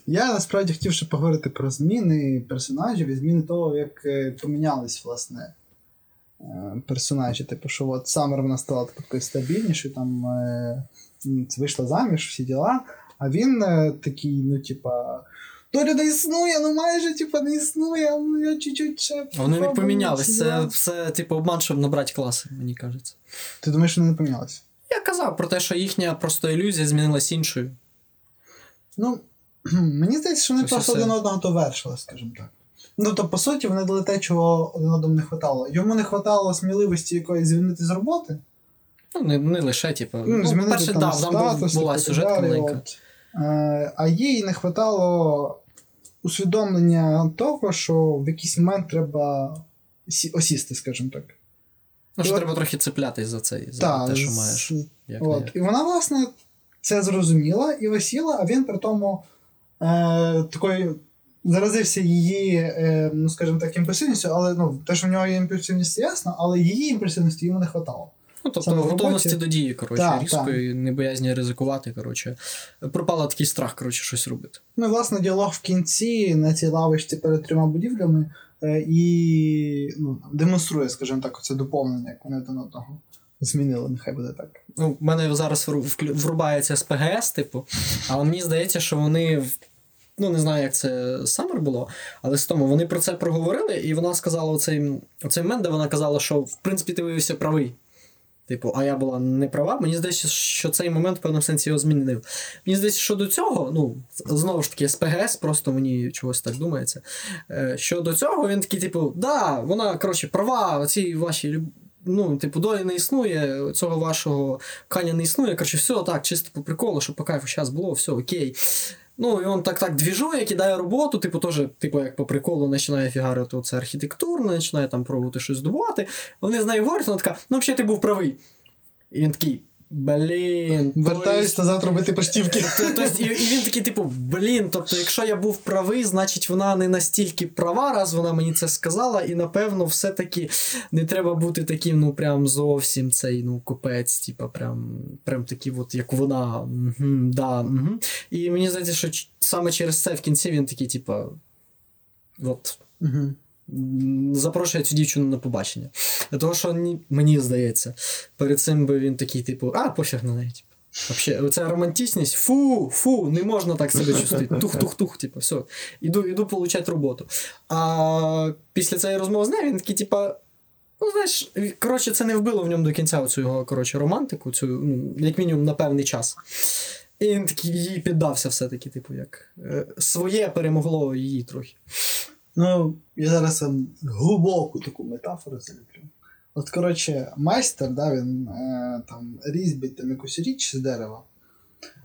Я насправді хотів ще поговорити про зміни персонажів і зміни того, як е, помінялись, власне, е, персонажі. Типу, що от Саммер вона стала такою стабільнішою, там е, вийшла заміж, всі діла, а він такий, ну, типа. Доля не існує, ну майже типа не існує, ну я чуть-чуть ще. Вони не помінялись. Це все, типу, обман, щоб набрати класи, мені кажеться. Ти думаєш, вони не помінялися? Я казав про те, що їхня просто ілюзія змінилась іншою. Ну, мені здається, що вони Ось просто все. один одного довершили, скажімо так. Ну, то, по суті, вони дали те, чого один одному не хватало. Йому не хватало сміливості якоїсь звільнити з роботи. Ну, не, не лише, типу. Ну, Ну, змінити перше, там да, там статус, була сюжетка маленька. от. Е, а їй не хватало усвідомлення того, що в якийсь момент треба осісти, скажімо так. Ну, що от- треба трохи цеплятись за це, за Та, те, що маєш. Як От. І вона, власне, це зрозуміла і осіла, а він при тому е, такою заразився її, е, ну, скажімо так, імпульсивністю, але ну, те, що в нього є імпульсивність, ясно, але її імпульсивності йому не хватало. Ну, тобто Саме в готовності до дії, коротше, різкої, небоязні ризикувати, коротше. Пропала такий страх, коротше, щось робити. Ну, і, власне, діалог в кінці на цій лавочці перед трьома будівлями е, і ну, демонструє, скажімо так, це доповнення, як вони один одного змінили, нехай буде так. Ну, в мене зараз врубається СПГС, типу, але мені здається, що вони. Ну, не знаю, як це Саммер було, але з тому вони про це проговорили, і вона сказала оцей, оцей момент, де вона казала, що в принципі ти виявився правий. Типу, а я була не права. Мені здається, що цей момент в певному сенсі його змінив. Мені здається, що до цього, ну, знову ж таки, СПГС, просто мені чогось так думається. Е, що до цього він такий, типу, да, вона, коротше, права, оці ваші ну, типу, долі не існує, цього вашого каня не існує. Коротше, все так, чисто по приколу, щоб по кайфу зараз було, все окей. Ну, і він так так двіжує, кидає роботу, типу, теж, типу, як по приколу починає фігарити оце архітектурно, починає там пробувати щось здобувати. Вони з нею говорять, вона така, ну, взагалі ти був правий. І він такий, блін. то Вертаюсь назад робити поштівки. то- то і, і він такий, типу, блін, тобто, якщо я був правий, значить вона не настільки права, раз вона мені це сказала, і напевно, все-таки не треба бути таким, ну прям зовсім цей ну, купець, типу, прям, прям такий, от, як вона. Угу, да, угу. І мені здається, що саме через це в кінці він такий, типу, от. Угу. Запрошує цю дівчину на побачення. Того, що ні- мені здається, перед цим би він такий, типу, а, пофіг на неї. Типу. Вообще, оця романтичність, фу, фу, не можна так себе чувствувати. Тух-тух-тух, типу, все. Іду, іду получати роботу. А після цієї розмови з нею він такий, типа. Ну, знаєш, коротше, це не вбило в ньому до кінця цю його коротше, романтику, цю, ну, як мінімум, на певний час. І він такий їй піддався все-таки, типу, як е, своє перемогло її трохи. Ну, я зараз глибоку таку метафору заліплю. От, коротше, майстер, да, він е, там різьбить там якусь річ з дерева.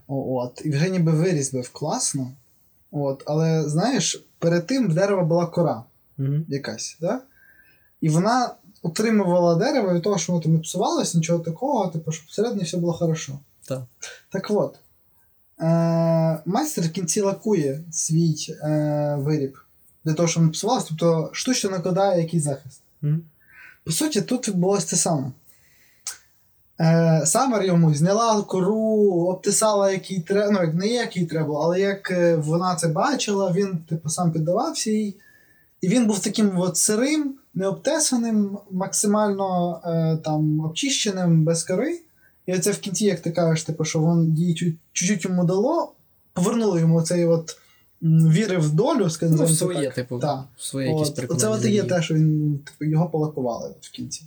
От, і вже ніби вирізбив класно. От, але знаєш, перед тим в дерева була кора Угу. якась, да? І вона утримувала дерево від того, що воно там не псувалось, нічого такого, типу, щоб всередині все було хорошо. Так. Так от, е- майстер в кінці лакує свій е- виріб для того, щоб не тобто штучно накладає якийсь захист. Мгм. По суті, тут відбулося те саме. Е, Самер йому зняла кору, обтисала, який треба, ну, як не який треба, але як е, вона це бачила, він типу, сам піддавався їй. І він був таким от сирим, необтесаним, максимально е, там, обчищеним, без кори. І оце в кінці, як ти кажеш, типу, що він їй чуть- чуть-чуть йому дало, повернуло йому цей от м, віри в долю, скажімо Ну, це своє, так. типу, Так. своє якісь приклади. Оце от і є те, що він, типу, його полакували в кінці.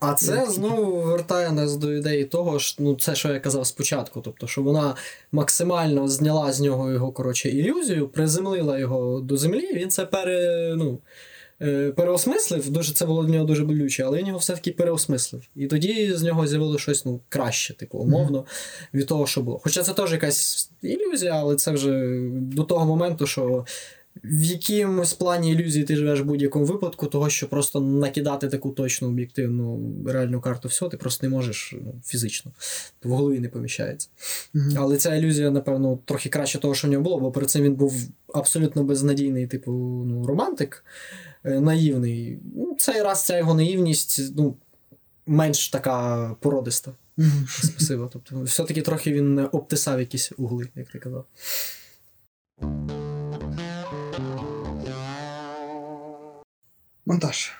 А це знову вертає нас до ідеї того, що ну це що я казав спочатку. Тобто, що вона максимально зняла з нього його коротше ілюзію, приземлила його до землі. Він це пере, ну, переосмислив. Дуже це було для нього дуже болюче, але він його все-таки переосмислив. І тоді з нього з'явилося щось ну, краще, типу, умовно, від того, що було. Хоча це теж якась ілюзія, але це вже до того моменту, що. В якомусь плані ілюзії ти живеш в будь-якому випадку, того, що просто накидати таку точну об'єктивну реальну карту всього, ти просто не можеш ну, фізично. В голові не поміщається. Мгм. Але ця ілюзія, напевно, трохи краще того, що в нього було, бо перед цим він був абсолютно безнадійний, типу, ну, романтик, е, наївний. Ну, цей раз ця його наївність, ну, менш така породиста. Спасибо. Тобто, все-таки трохи він обтисав якісь угли, як ти казав. Монтаж.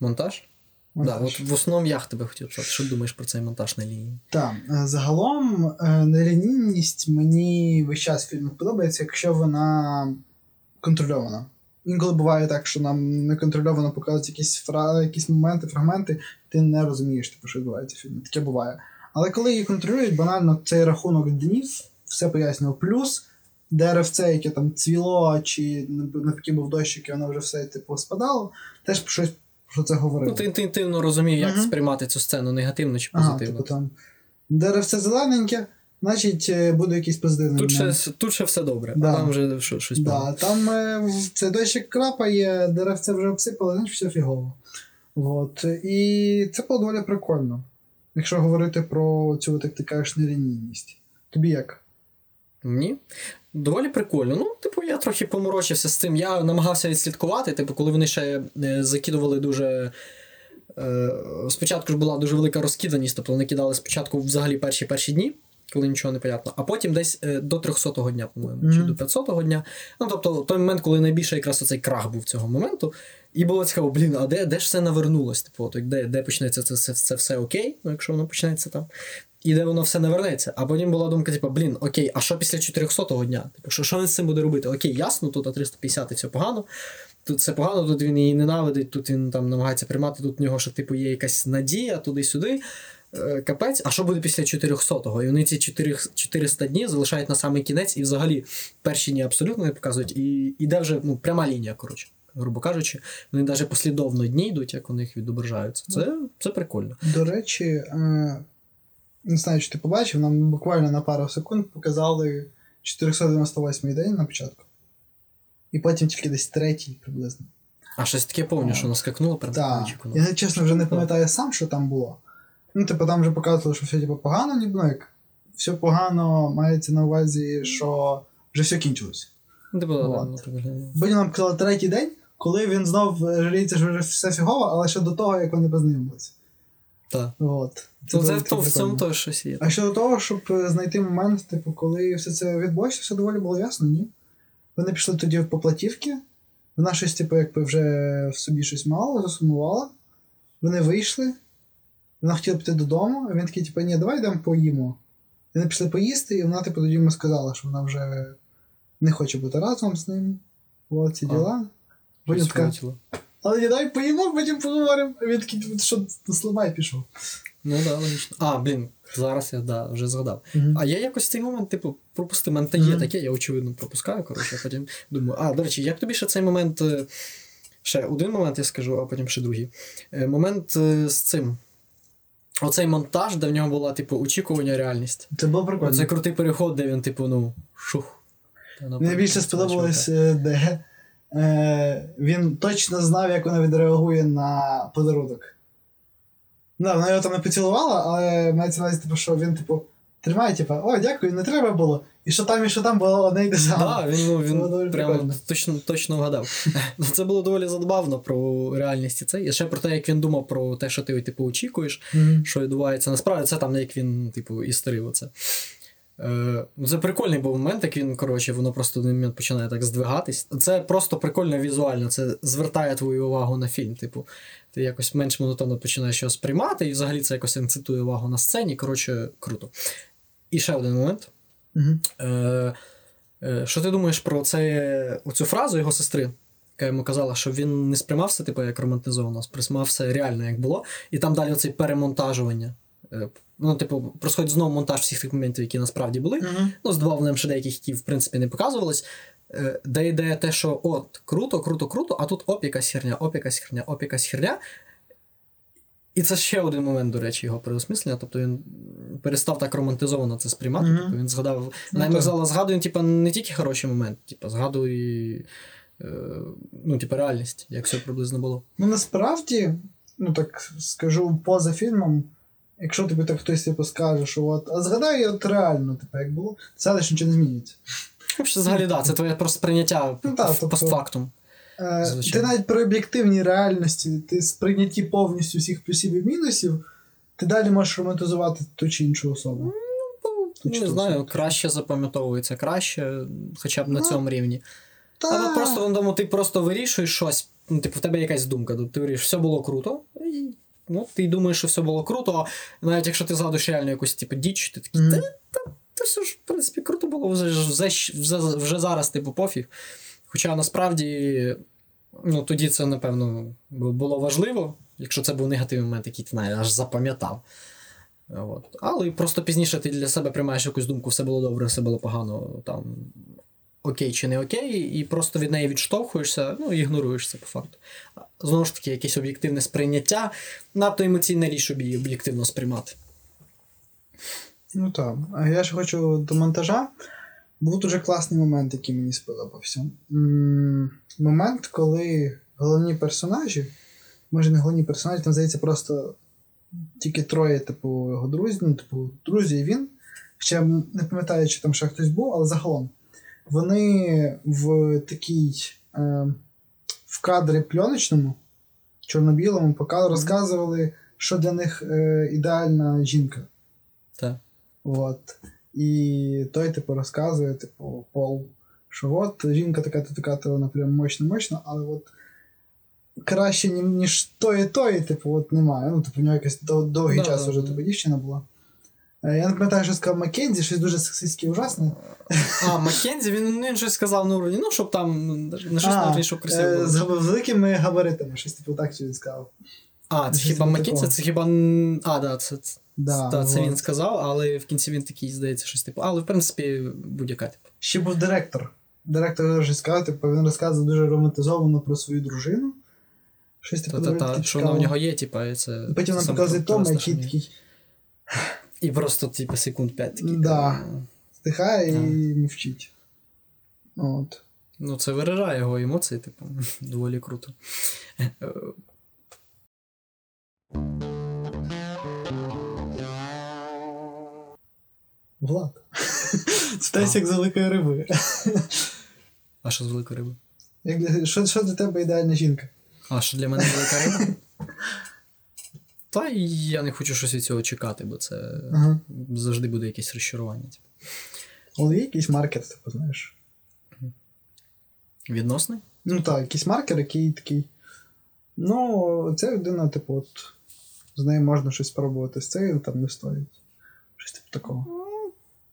Монтаж? Монтаж. Да, от в основному я тебе хотів питати, що думаєш про цей монтаж на лінії? Так, е, загалом е, нелінійність мені весь час в фільмах подобається, якщо вона контрольована. Інколи буває так, що нам неконтрольовано показують якісь, фра... якісь моменти, фрагменти, ти не розумієш, типу, що відбувається в фільмі. Таке буває. Але коли її контролюють, банально цей рахунок днів все пояснював. Плюс деревце, яке там цвіло, чи навпаки був дощик, і воно вже все типу спадало, теж щось про це говорило. Ну, ти інтуїтивно розумів, як Мгм. сприймати цю сцену негативно чи Ага, позитивно. типу там деревце зелененьке, значить е, буде якийсь позитивний. Тут ще, тут ще все добре, Да. а там вже що, щось Да, погано. там е, це дощик крапає, деревце вже обсипало, значить все фігово. От. І це було доволі прикольно. Якщо говорити про цю, як ти кажеш, нелінійність. Тобі як? Ні. Доволі прикольно. Ну, типу, я трохи поморочився з цим. Я намагався відслідкувати, типу, коли вони ще е, закидували дуже. Спочатку ж була дуже велика розкиданість, тобто вони кидали спочатку взагалі перші перші дні, коли нічого не понятно, а потім десь е, до 300-го дня, по-моєму, чи до 500-го дня. Ну, тобто, той момент, коли найбільше якраз оцей крах був цього моменту. І було цікаво, блін, а де, де ж все навернулось? Типу, от, де, де почнеться це, це, це все окей, ну, якщо воно почнеться там. І де воно все не вернеться. А потім була думка, типу, блін, окей, а що після 400-го дня? Типу, що, що він з цим буде робити? Окей, ясно, тут а 350 і все погано. Тут все погано, тут він її ненавидить, тут він там намагається приймати, тут в нього ще типу є якась надія туди-сюди. Е, Капець, а що буде після 400-го? І вони ці 4 400 днів залишають на самий кінець, і взагалі перші дні абсолютно не показують. І йде вже ну, пряма лінія, коротше, грубо кажучи. Вони навіть послідовно дні йдуть, як у них відображаються. Це, це прикольно. До речі, е, не знаю, чи ти побачив, нам буквально на пару секунд показали 498-й день на початку. І потім тільки десь третій приблизно. А щось таке помню, що наскакнуло перед Так. Я чесно вже не пам'ятаю сам, що там було. Ну, типу, там вже показували, що все типу, погано, ніби ну, як все погано мається на увазі, що вже все кінчилось. Типу, да, Вот. ну, нам показали третій день, коли він знов е, жаліється, що вже все фігово, але ще до того, як вони познайомилися. Так. От. Ну, доволі це в цьому теж щось є. А щодо того, щоб е, знайти момент, типу, коли все це відбулося, все доволі було ясно, ні? Вони пішли тоді по платівки, вона щось, типу, якби вже в собі щось мала, засумувала. Вони вийшли, вона хотіла піти додому, а він такий, типу, ні, давай йдемо поїмо. Вони пішли поїсти, і вона, типу, тоді йому сказала, що вона вже не хоче бути разом з ним. От ці діла. Потім така, але ні, дай поїмо, потім поговоримо. А він такий, типу, що, слабай пішов. Ну так, да, логічно. А, блін, зараз я да, вже згадав. Мгм. А я якось цей момент, типу, пропустив. Мене та є Мгм. таке, я очевидно пропускаю. Коротше, а потім думаю, а, до речі, як тобі ще цей момент. е, Ще один момент я скажу, а потім ще другий. Е, Момент е, з цим. Оцей монтаж, де в нього була, типу, очікування реальність. Це було прикольно. Це крутий переход, де він, типу, ну, шух. Ну, Мені більше сподобалось, е, де е, він точно знав, як вона відреагує на подарунок. Да, вона його там не поцілувала, але мається на увазі, типу, що він, типу, тримає, типу, о, дякую, не треба було. І що там, і що там було одне й те саме. Да, він, ну, він прямо точно, точно вгадав. Ну, Це було доволі забавно про реальність і це. І ще про те, як він думав про те, що ти типу, очікуєш, Мгм. що відбувається. Насправді це там, як він, типу, історив оце. Е, ну, це прикольний був момент, як він, коротше, воно просто в один момент починає так здвигатись. Це просто прикольно візуально, це звертає твою увагу на фільм. Типу, ти якось менш монотонно починаєш його сприймати, і взагалі це якось акцентує увагу на сцені. Коротше, круто. І ще один момент. Е, е, що ти думаєш про це, оцю фразу його сестри, яка йому казала, що він не сприймався, типу, як романтизовано, а сприймався реально, як було. І там далі оце перемонтажування. Е, Ну, типу, происходить знову монтаж всіх тих моментів, які насправді були. Мгм. Ну, з додавленням ще деяких, які, в принципі, не показувались. Де йде те, що от, круто, круто, круто, а тут оп, якась херня, оп, якась херня, оп, якась херня. І це ще один момент, до речі, його переосмислення. Тобто він перестав так романтизовано це сприймати. Мгм. Тобто він згадав. Ну, Вона йому казала, згадує, типу, не тільки хороші моменти, типу, згадує е, ну, типу, реальність, як все приблизно було. Ну, насправді, ну так скажу, поза фільмом, якщо тобі так хтось типу, скаже, що от, а згадай, от реально, типу, як було, це лише нічого не змінюється. Взагалі, взагалі, да, це твоє просто сприйняття Ну, так, по- тобто- постфактум. Е, Звичайно. ти навіть при об'єктивній реальності, ти сприйнятті повністю всіх плюсів і мінусів, ти далі можеш романтизувати ту чи іншу особу. Ту чи Не знаю, особу. краще запам'ятовується, краще, хоча б на Ну, цьому рівні. Та... Але просто ну, тому ти просто вирішуєш щось, ну, типу, в тебе якась думка. Тобто ти вирішуєш, все було круто. Ну, ти думаєш, що все було круто, а навіть якщо ти згадуєш реально якусь типу, діч, ти такий, та, та все ж, в принципі, круто було, вже, вже, вже, вже зараз, типу, пофіг. Хоча насправді, ну, тоді це, напевно, було важливо, якщо це був негативний момент, який ти навіть аж запам'ятав. От. Але просто пізніше ти для себе приймаєш якусь думку, все було добре, все було погано, там, окей чи не окей, і просто від неї відштовхуєшся, ну, і ігноруєш це по факту. Знову ж таки, якесь об'єктивне сприйняття, надто емоційна річ, щоб її об'єктивно сприймати. Ну так. А я ж хочу до монтажа. Був дуже класний момент, який мені сподобався. Момент, коли головні персонажі, може не головні персонажі, там здається, просто тільки троє, типу, його друзі, ну, типу, друзі і він. Ще не пам'ятаю, чи там ще хтось був, але загалом. Вони в такій е, в кадрі пленочному, чорно-білому, пока розказували, що для них е, ідеальна жінка. Так. От. І той, типу, розказує, типу, Пол, що от жінка така-то така, то вона прям мощна, мощна, але от краще, ні- ніж тої, тої, типу, от немає. Ну, типу, в нього якийсь дов- довгий Да, час да, вже да. типу, дівчина була. Е, Я не пам'ятаю, що сказав Маккензі, щось дуже сексистське і ужасне. А, Маккензі, він, ну, він щось сказав на уровні, ну, щоб там ну, не щось на уровні, щоб красиво е, було. з великими габаритами, щось типу так він сказав. А, це хіба типу Це хіба. А, да, це, Да, та, це він сказав, але в кінці він такий, здається, щось типу. Але в принципі, будь-яка типу. Ще був директор. Директор вже сказав, типу, він розказував дуже романтизовано про свою дружину. Щось типу, Та-та-та, що вона в нього є, типу, і це. Потім нам показує Тома, який такий І просто, типу, секунд 5 такий. Да. стихає Так. і мовчить. От. Ну, це виражає його емоції, типу, доволі круто. Влад. Спитайся, як з великої риби. А що з великої риби? Як що, що для тебе ідеальна жінка? А що для мене велика риба? Та я не хочу щось від цього чекати, бо це Ага. завжди буде якесь розчарування. Типу. Але є якийсь маркер, типу, знаєш. Відносний? Ну так, якийсь маркер, який такий. Ну, ця людина, типу, от з нею можна щось спробувати, з цією там не стоїть. Щось типу такого.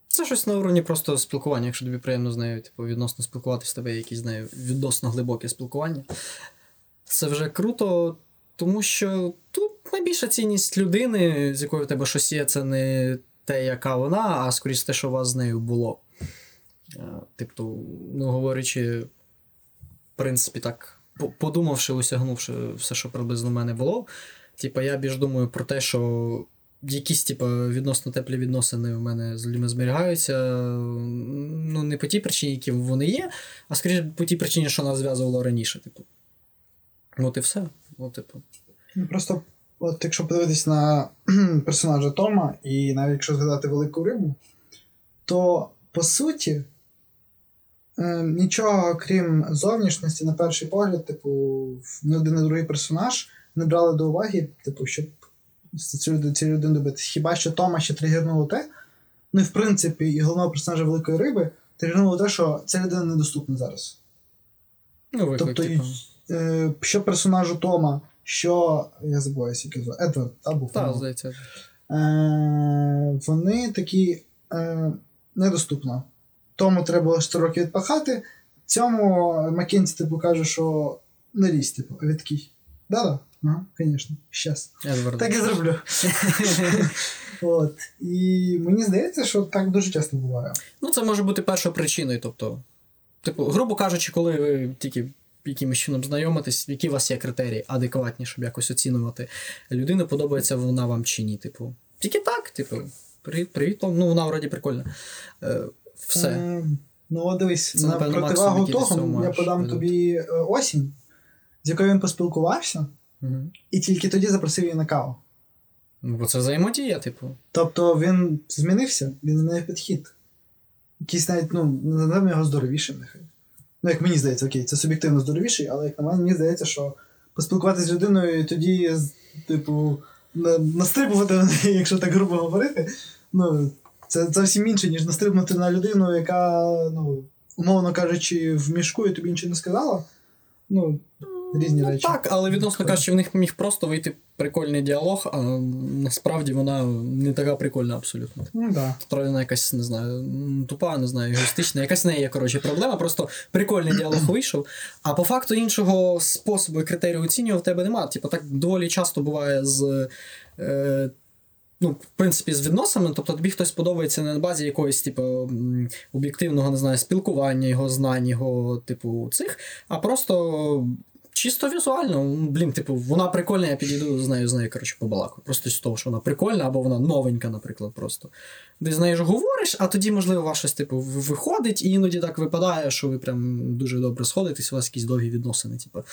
Це щось на уровні просто спілкування, якщо тобі приємно з нею, типу, відносно спілкуватися, тебе якісь з нею відносно глибоке спілкування. Це вже круто, тому що тут найбільша цінність людини, з якою в тебе щось є, це не те, яка вона, а скоріше те, що у вас з нею було. Тобто, ну, говорячи, в принципі, так подумавши, осягнувши все, що приблизно в мене було, типа, я більш думаю про те, що якісь, типа, відносно теплі відносини в мене з людьми зберігаються. Ну, не по тій причині, які вони є, а скоріше по тій причині, що нас зв'язувало раніше. Типу. От і все. От, типу. Ну, Просто, от якщо подивитись на персонажа Тома, і навіть якщо згадати велику рибу, то по суті е, нічого крім зовнішності, на перший погляд, типу, ні один і другий персонаж не брали до уваги, типу, щоб цю, цю людину добити. Хіба що Тома ще тригернуло те, ну і в принципі, і головного персонажа великої риби тригернуло те, що ця людина недоступна зараз. Ну, виклик, Тобто, типу. е, що персонажу Тома, що я забуваюся, як його звати, Едвард, або Так, здається. е, вони такі е, недоступно. Тому треба було 100 років відпахати. Цьому Маккензі типу каже, що не лізь, типу, а він такий. Да-да, ага, звісно, щас. Едвард. Так і зроблю. От. І мені здається, що так дуже часто буває. Ну, це може бути першою причиною. Тобто, типу, грубо кажучи, коли ви тільки якимось чином знайомитесь, які у вас є критерії адекватні, щоб якось оцінювати людину, подобається вона вам чи ні. Типу, тільки так, типу, привіт, привіт, ну вона вроді прикольна. Е, все. Е, ну, дивись, Це, на напевно, противагу того, я подам тобі е, осінь, з якою він поспілкувався, Мгм. і тільки тоді запросив її на каву. Ну, бо це взаємодія, типу. Тобто він змінився, він змінив підхід. Якийсь навіть, ну, називаємо його здоровішим нехай. Ну, як мені здається, окей, це суб'єктивно здоровіший, але як на мене, мені здається, що поспілкуватися з людиною і тоді, типу, на- настрибувати на неї, якщо так грубо говорити, ну, це зовсім інше, ніж настрибнути на людину, яка, ну, умовно кажучи, в мішку і тобі нічого не сказала. Ну, різні Ну, речі. так, але відносно кажучи, в них міг просто вийти прикольний діалог, а насправді вона не така прикольна абсолютно. Ну, да. Вона якась, не знаю, тупа, не знаю, егоїстична, якась в неї є, коротше, проблема, просто прикольний діалог вийшов. А по факту іншого способу і критерію оцінювати в тебе немає. Типу, так доволі часто буває з. Е, Ну, в принципі, з відносами, тобто тобі хтось подобається не на базі якогось, типу, об'єктивного, не знаю, спілкування, його знань, його, типу, цих, а просто чисто візуально. Блін, типу, вона прикольна, я підійду з нею, з нею, коротше, побалакаю. Просто з того, що вона прикольна, або вона новенька, наприклад, просто. Ти з нею ж говориш, а тоді, можливо, вас щось, типу, виходить, і іноді так випадає, що ви прям дуже добре сходитесь, у вас якісь довгі відносини, типу.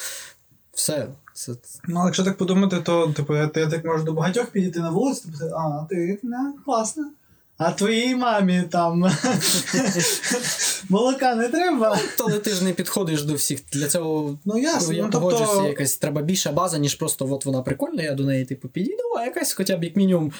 Все. Це... Ну, але якщо так подумати, то типу, я, я так можу до багатьох підійти на вулицю, типу, а, ти не, класно. А твоїй мамі там молока не треба. Але ти ж не підходиш до всіх. Для цього Ну ясно. я ну, погоджуюся, тобто, якась треба більша база, ніж просто от вона прикольна, я до неї типу підійду, а якась хоча б як мінімум,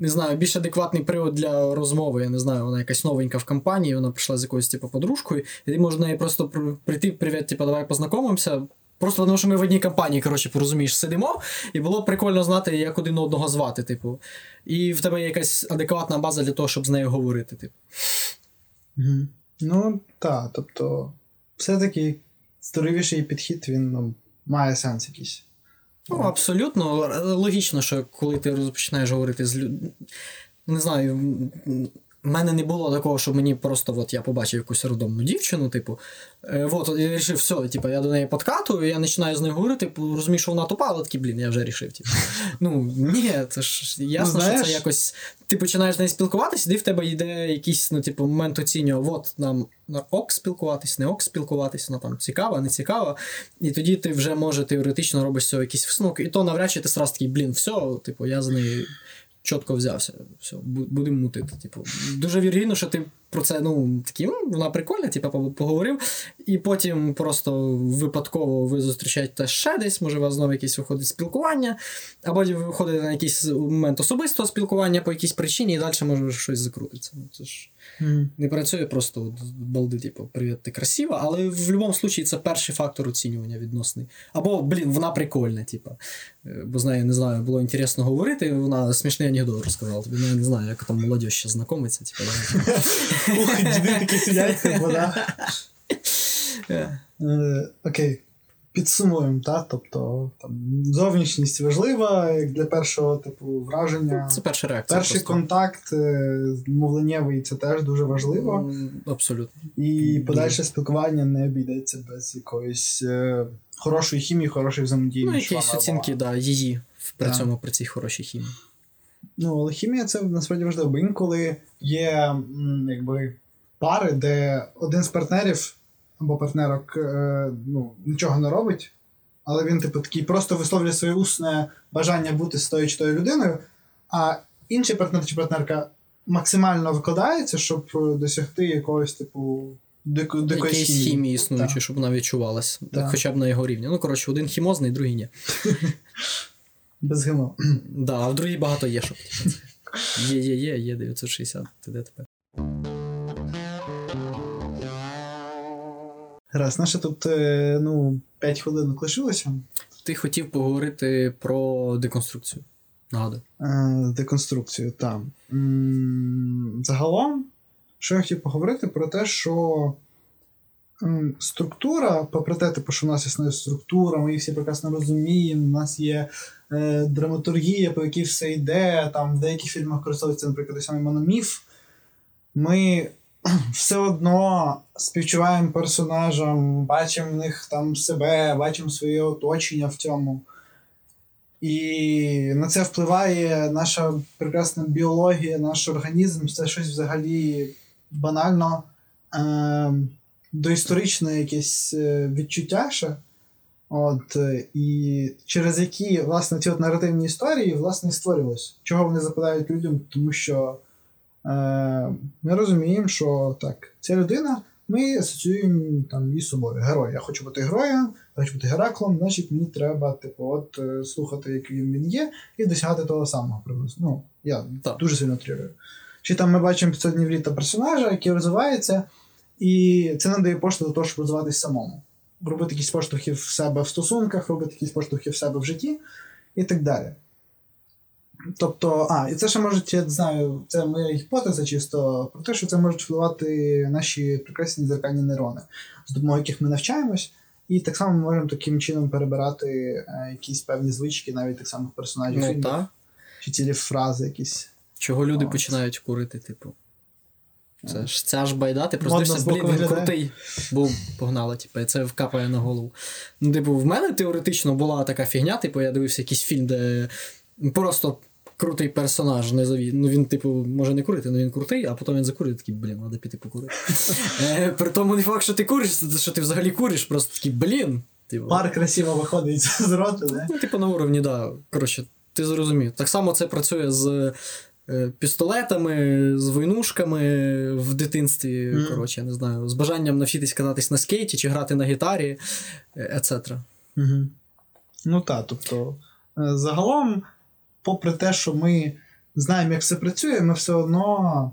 не знаю, більш адекватний привод для розмови. Я не знаю, вона якась новенька в компанії, вона прийшла з якоюсь типу подружкою, і ти можеш до неї просто при- прийти, привіт, типу, давай познайомимося. Просто тому, що ми в одній компанії, коротше, порозумієш, сидимо, і було б прикольно знати, як один одного звати, типу. І в тебе є якась адекватна база для того, щоб з нею говорити, типу. Ну, так, тобто, все-таки здоровіший підхід, він ну, має сенс якийсь. Ну, абсолютно. Логічно, що коли ти розпочинаєш говорити з людьми. Не знаю, в мене не було такого, що мені просто от я побачив якусь родомну дівчину, типу, е, от, я вирішив, все, типу, я до неї подкатую, я починаю з нею говорити, типу, розумію, що вона тупа, але такий, блін, я вже рішив. Типу. Ну, ні, це ж ясно, Ну, що це якось. Ти починаєш з нею спілкуватися, і в тебе йде якийсь, ну, типу, момент оцінювання, от нам на ок спілкуватись, не ок спілкуватись, вона там цікава, не цікава. І тоді ти вже може теоретично робиш з цього якийсь висновок, і то навряд чи ти сразу такий, блін, все, типу, я за нею чітко взявся. Все, бу- будемо мутити. Типу, дуже вірогідно, що ти про це, ну, такий, «М, вона прикольна, типу, поговорив, і потім просто випадково ви зустрічаєте ще десь, може, у вас знову якесь виходить спілкування, або ви виходите на якийсь момент особистого спілкування по якійсь причині, і далі може щось закрутиться. Ну, це ж не працює просто от, балди, типу, привіт, ти красива, але в будь-якому випадку це перший фактор оцінювання відносний. Або, блін, вона прикольна, типу. Е, Бо з нею, не знаю, було інтересно говорити, вона смішний анекдот розказала. Тобі ну, я не знаю, як там молодь ще знайомиться, типу. да. Ух, діди такі сидять, типу, да. Е, Е, Окей. підсумуємо, та? тобто там, зовнішність важлива, як для першого типу враження. Це перша реакція. Перший просто. контакт е, мовленнєвий це теж дуже важливо. Абсолютно. І подальше спілкування не обійдеться без якоїсь е, хорошої хімії, хорошої взаємодії. Ну, якісь оцінки, да, її при Так. цьому при цій хорошій хімії. Ну, але хімія це насправді важливо, бо інколи є якби пари, де один з партнерів або партнерок е, ну, нічого не робить, але він, типу, такий просто висловлює своє усне бажання бути з тою чи тою людиною, а інший партнер чи партнерка максимально викладається, щоб досягти якогось, типу, дико, хімії. хімії існуючої, щоб вона відчувалась. Так. Хоча б на його рівні. Ну, коротше, один хімозний, другий ні. Без ГМО. Да, а в другій багато є, типу, Є, є, є, є 960, ти де тепер. Раз, наше тут е, ну, 5 хвилин лишилося. Ти хотів поговорити про деконструкцію. Нагадую. Е, деконструкцію, так. Загалом, що я хотів поговорити про те, що структура, попри те, типу, що в нас існує структура, ми її всі прекрасно розуміємо, у нас є е, драматургія, по якій все йде, там в деяких фільмах використовується, наприклад, той самий мономіф. Ми все одно співчуваємо персонажам, бачимо в них там себе, бачимо своє оточення в цьому. І на це впливає наша прекрасна біологія, наш організм, це щось взагалі банально е, доісторичне якесь е, відчуття ще. От, е, і через які, власне, ці от наративні історії власне і створювалися. Чого вони западають людям? Тому що е, ми розуміємо, що так, ця людина, ми асоціюємо там її з собою. Герой. Я хочу бути героєм, я хочу бути Гераклом, значить мені треба, типу, от е, слухати, яким він є, і досягати того самого приблизно. Ну, я Так. дуже сильно трирую. Чи там ми бачимо 500 днів літа персонажа, який розвивається, і це нам дає поштовх до того, щоб розвиватись самому. Робити якісь поштовхи в себе в стосунках, робити якісь поштовхи в себе в житті і так далі. Тобто, а, і це ще можуть, я знаю, це моя гіпотеза чисто про те, що це можуть впливати наші прекрасні дзеркальні нейрони, з допомогою яких ми навчаємось, і так само ми можемо таким чином перебирати е, якісь певні звички, навіть тих самих персонажів Ну фільмів, чи цілі фрази якісь. Чого люди От. починають курити, типу. Це ж ця ж байда, ти просто дивишся, блін, він крутий. Бум, погнала, типу, це вкапає на голову. Ну, типу, в мене теоретично була така фігня, типу, я дивився якийсь фільм, де просто крутий персонаж низові. Ну він, типу, може не курити, але він крутий, а потім він закурить, такий, блін, треба піти покурити. Е, При тому не факт, що ти куриш, це що ти взагалі куриш, просто такий, блін. Типу, Пар красиво виходить з роту, не? Ну, типу, на уровні, да. Коротше, ти зрозумів. Так само це працює з пістолетами, з войнушками в дитинстві. Мгм. Коротше, я не знаю, з бажанням навчитись кататись на скейті чи грати на гітарі, е, etc. Угу. Ну так, тобто, е, загалом, попри те, що ми знаємо, як все працює, ми все одно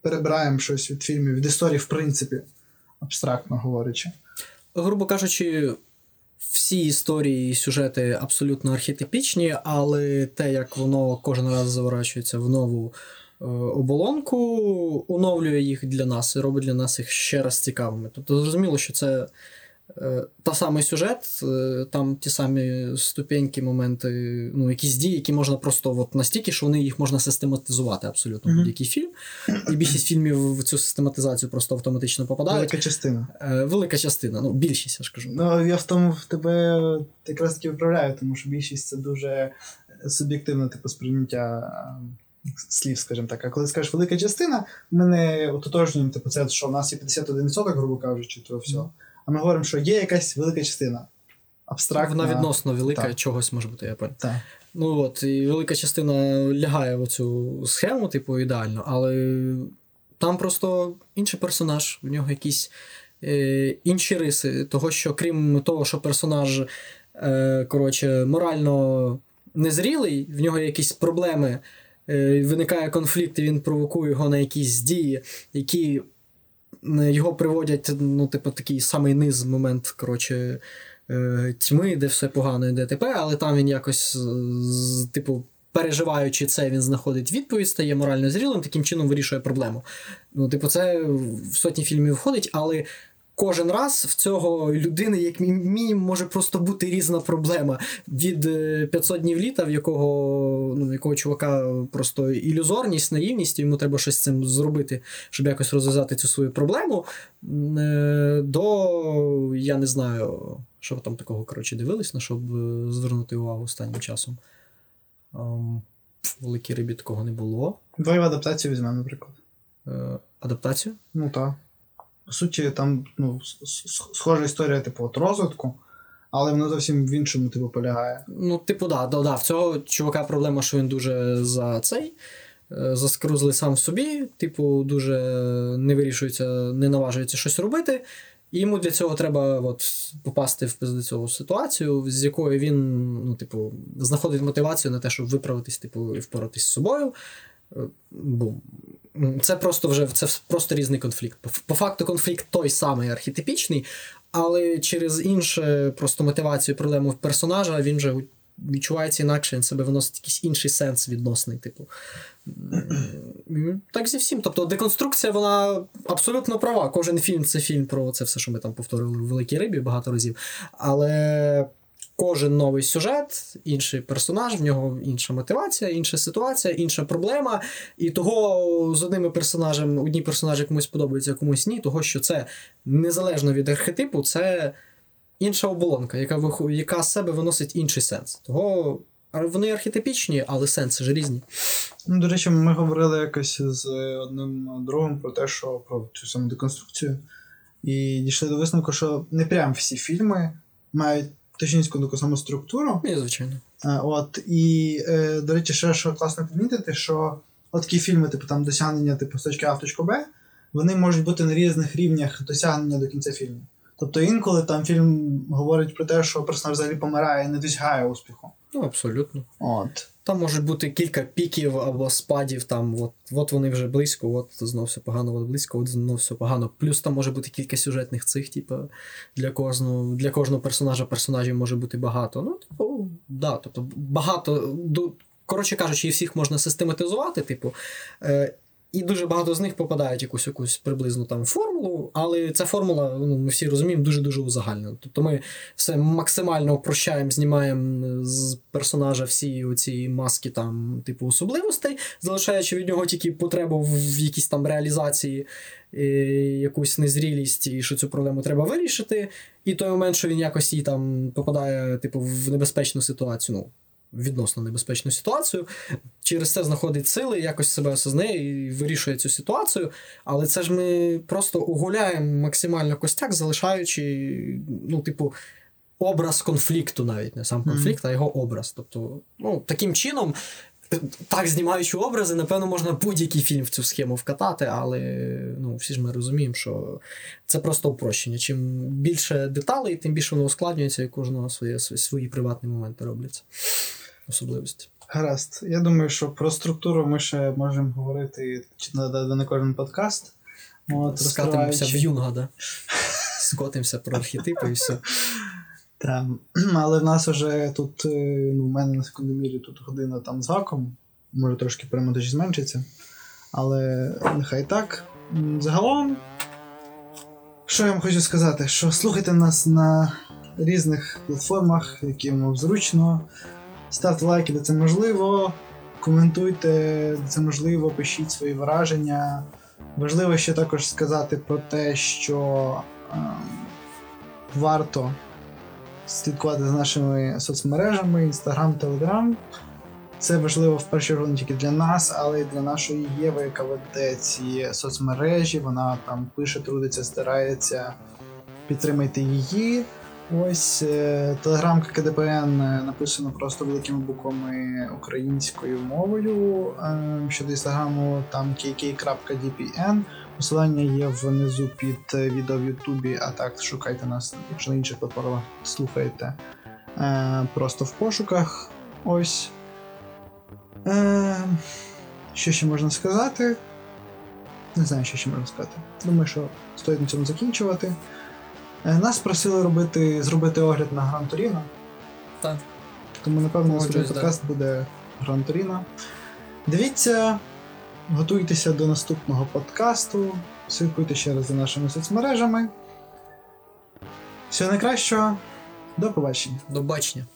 перебираємо щось від фільмів, від історії, в принципі, абстрактно говорячи. Грубо кажучи, всі історії і сюжети абсолютно архетипічні, але те, як воно кожен раз заворачується в нову е, оболонку, оновлює їх для нас і робить для нас їх ще раз цікавими. Тобто, зрозуміло, що це та самий сюжет, е, там ті самі ступеньки, моменти, ну, якісь дії, які можна просто от настільки, що вони їх можна систематизувати абсолютно Мгм. будь-який фільм. І більшість фільмів в цю систематизацію просто автоматично попадають. Велика частина. Е, Велика частина, ну більшість, я ж кажу. Ну, я в тому в тебе якраз таки виправляю, тому що більшість це дуже суб'єктивне типу сприйняття е, слів, скажімо так. А коли скажеш велика частина, ми не ототожнюємо, типу, це, що в нас є 51%, грубо кажучи, то все. А ми говоримо, що є якась велика частина. Абстрактна. Вона відносно велика Так. чогось може бути, я певний. Так. Ну от, і велика частина лягає в цю схему, типу, ідеально, але там просто інший персонаж, в нього якісь е, інші риси. Того, що крім того, що персонаж е, коротше, морально незрілий, в нього є якісь проблеми, е, виникає конфлікт, і він провокує його на якісь дії, які його приводять, ну, типу, такий самий низ момент, коротше, е, тьми, де все погано і ДТП, але там він якось, типу, переживаючи це, він знаходить відповідь, стає морально зрілим, таким чином вирішує проблему. Ну, типу, це в сотні фільмів входить, але кожен раз в цього людини, як мінімум, може просто бути різна проблема. Від е, 500 днів літа, в якого, ну, якого чувака просто ілюзорність, наївність, йому треба щось з цим зробити, щоб якось розв'язати цю свою проблему. е, До я не знаю, що там такого коротше дивились, на що б е, звернути увагу останнім часом. Великій рибі такого не було. Давай в адаптацію візьмемо, наприклад. Е, Адаптацію? Ну так. По суті, там ну, схожа історія, типу, от розвитку, але вона зовсім в іншому, типу, полягає. Ну, типу, да, да, да. В цього чувака проблема, що він дуже за цей. е, Заскрузли сам в собі, типу, дуже не вирішується, не наважується щось робити. І йому для цього треба от, попасти в пиздецьову ситуацію, з якою він, ну, типу, знаходить мотивацію на те, щоб виправитись, типу, і впоратись з собою. Е, Бум. Це просто вже це просто різний конфлікт. По, факту, конфлікт той самий архетипічний, але через іншу просто мотивацію, проблему персонажа він вже відчувається інакше, він себе виносить якийсь інший сенс відносний, типу. Так зі всім. Тобто деконструкція, вона абсолютно права. Кожен фільм це фільм про це все, що ми там повторили в великій рибі багато разів. Але кожен новий сюжет, інший персонаж, в нього інша мотивація, інша ситуація, інша проблема. І того з одними персонажем, одні персонажі комусь подобаються, а комусь ні, того що це незалежно від архетипу, це інша оболонка, яка виху- яка з себе виносить інший сенс. Того вони архетипічні, але сенси ж різні. Ну, до речі, ми говорили якось з одним другом про те, що про цю саму деконструкцію. І дійшли до висновку, що не прям всі фільми мають точніську таку саму структуру. Ні, звичайно. Е, От, і, е, до речі, ще що класно підмітити, що от такі фільми, типу там досягнення типу, з точки А в точку Б, вони можуть бути на різних рівнях досягнення до кінця фільму. Тобто інколи там фільм говорить про те, що персонаж взагалі помирає і не досягає успіху. Ну, абсолютно. От. Там можуть бути кілька піків або спадів, там, от, от вони вже близько, от знов все погано, от близько, от знов все погано. Плюс там може бути кілька сюжетних цих, типу, для кожного, для кожного персонажа персонажів може бути багато. Ну, типу, да, тобто багато. ду- Коротше кажучи, їх всіх можна систематизувати, типу. Е, і дуже багато з них попадають якусь якусь приблизну там формулу, але ця формула, ну, ми всі розуміємо, дуже-дуже узагальнена. Тобто ми все максимально упрощаємо, знімаємо з персонажа всі оці маски там, типу, особливостей, залишаючи від нього тільки потребу в якійсь там реалізації, е, якусь незрілість, і що цю проблему треба вирішити. І той момент, що він якось їй там попадає, типу, в небезпечну ситуацію. Ну, Відносно небезпечну ситуацію, через це знаходить сили, якось себе осознає і вирішує цю ситуацію. Але це ж ми просто угуляємо максимально костяк, залишаючи, ну, типу, образ конфлікту навіть, не сам конфлікт, а його образ. Тобто, ну, таким чином, так знімаючи образи, напевно, можна будь-який фільм в цю схему вкатати, але ну, всі ж ми розуміємо, що це просто упрощення. Чим більше деталей, тим більше воно ускладнюється, і кожного своє, свої приватні моменти робляться. Особливості. Гаразд. Я думаю, що про структуру ми ще можемо говорити чи не кожен подкаст. От, Скотимося в Юнга, да? Скотимося про архетипи і все. Там. Але в нас вже тут, е, ну, в мене на секундомірі тут година там з гаком. Може трошки перемотаж зменшиться. Але нехай так. Загалом, що я вам хочу сказати? Що слухайте нас на різних платформах, які вам зручно. Ставте лайки, де це можливо. Коментуйте, де це можливо, пишіть свої враження. Важливо ще також сказати про те, що ем, варто слідкувати за нашими соцмережами, Instagram, Telegram. Це важливо в першу чергу не тільки для нас, але й для нашої Єви, яка веде ці соцмережі. Вона там пише, трудиться, старається. Підтримайте її. Ось телеграмка КДПН е, написано просто великими буквами українською мовою. Е, Щодо інстаграму, там kk.dpn. Посилання є внизу під е, відео в Ютубі, а так шукайте нас, якщо на інших платформах слухаєте. Е, Просто в пошуках. Ось. Що ще можна сказати? Не знаю, що ще можна сказати. Думаю, що стоїть на цьому закінчувати. Е, Нас просили робити, зробити огляд на Гран Туріно. Так. Тому, напевно, наступний да. подкаст буде Гран Туріно. Дивіться, готуйтеся до наступного подкасту, слідкуйте ще раз за нашими соцмережами. Всього найкращого. До побачення. До бачення.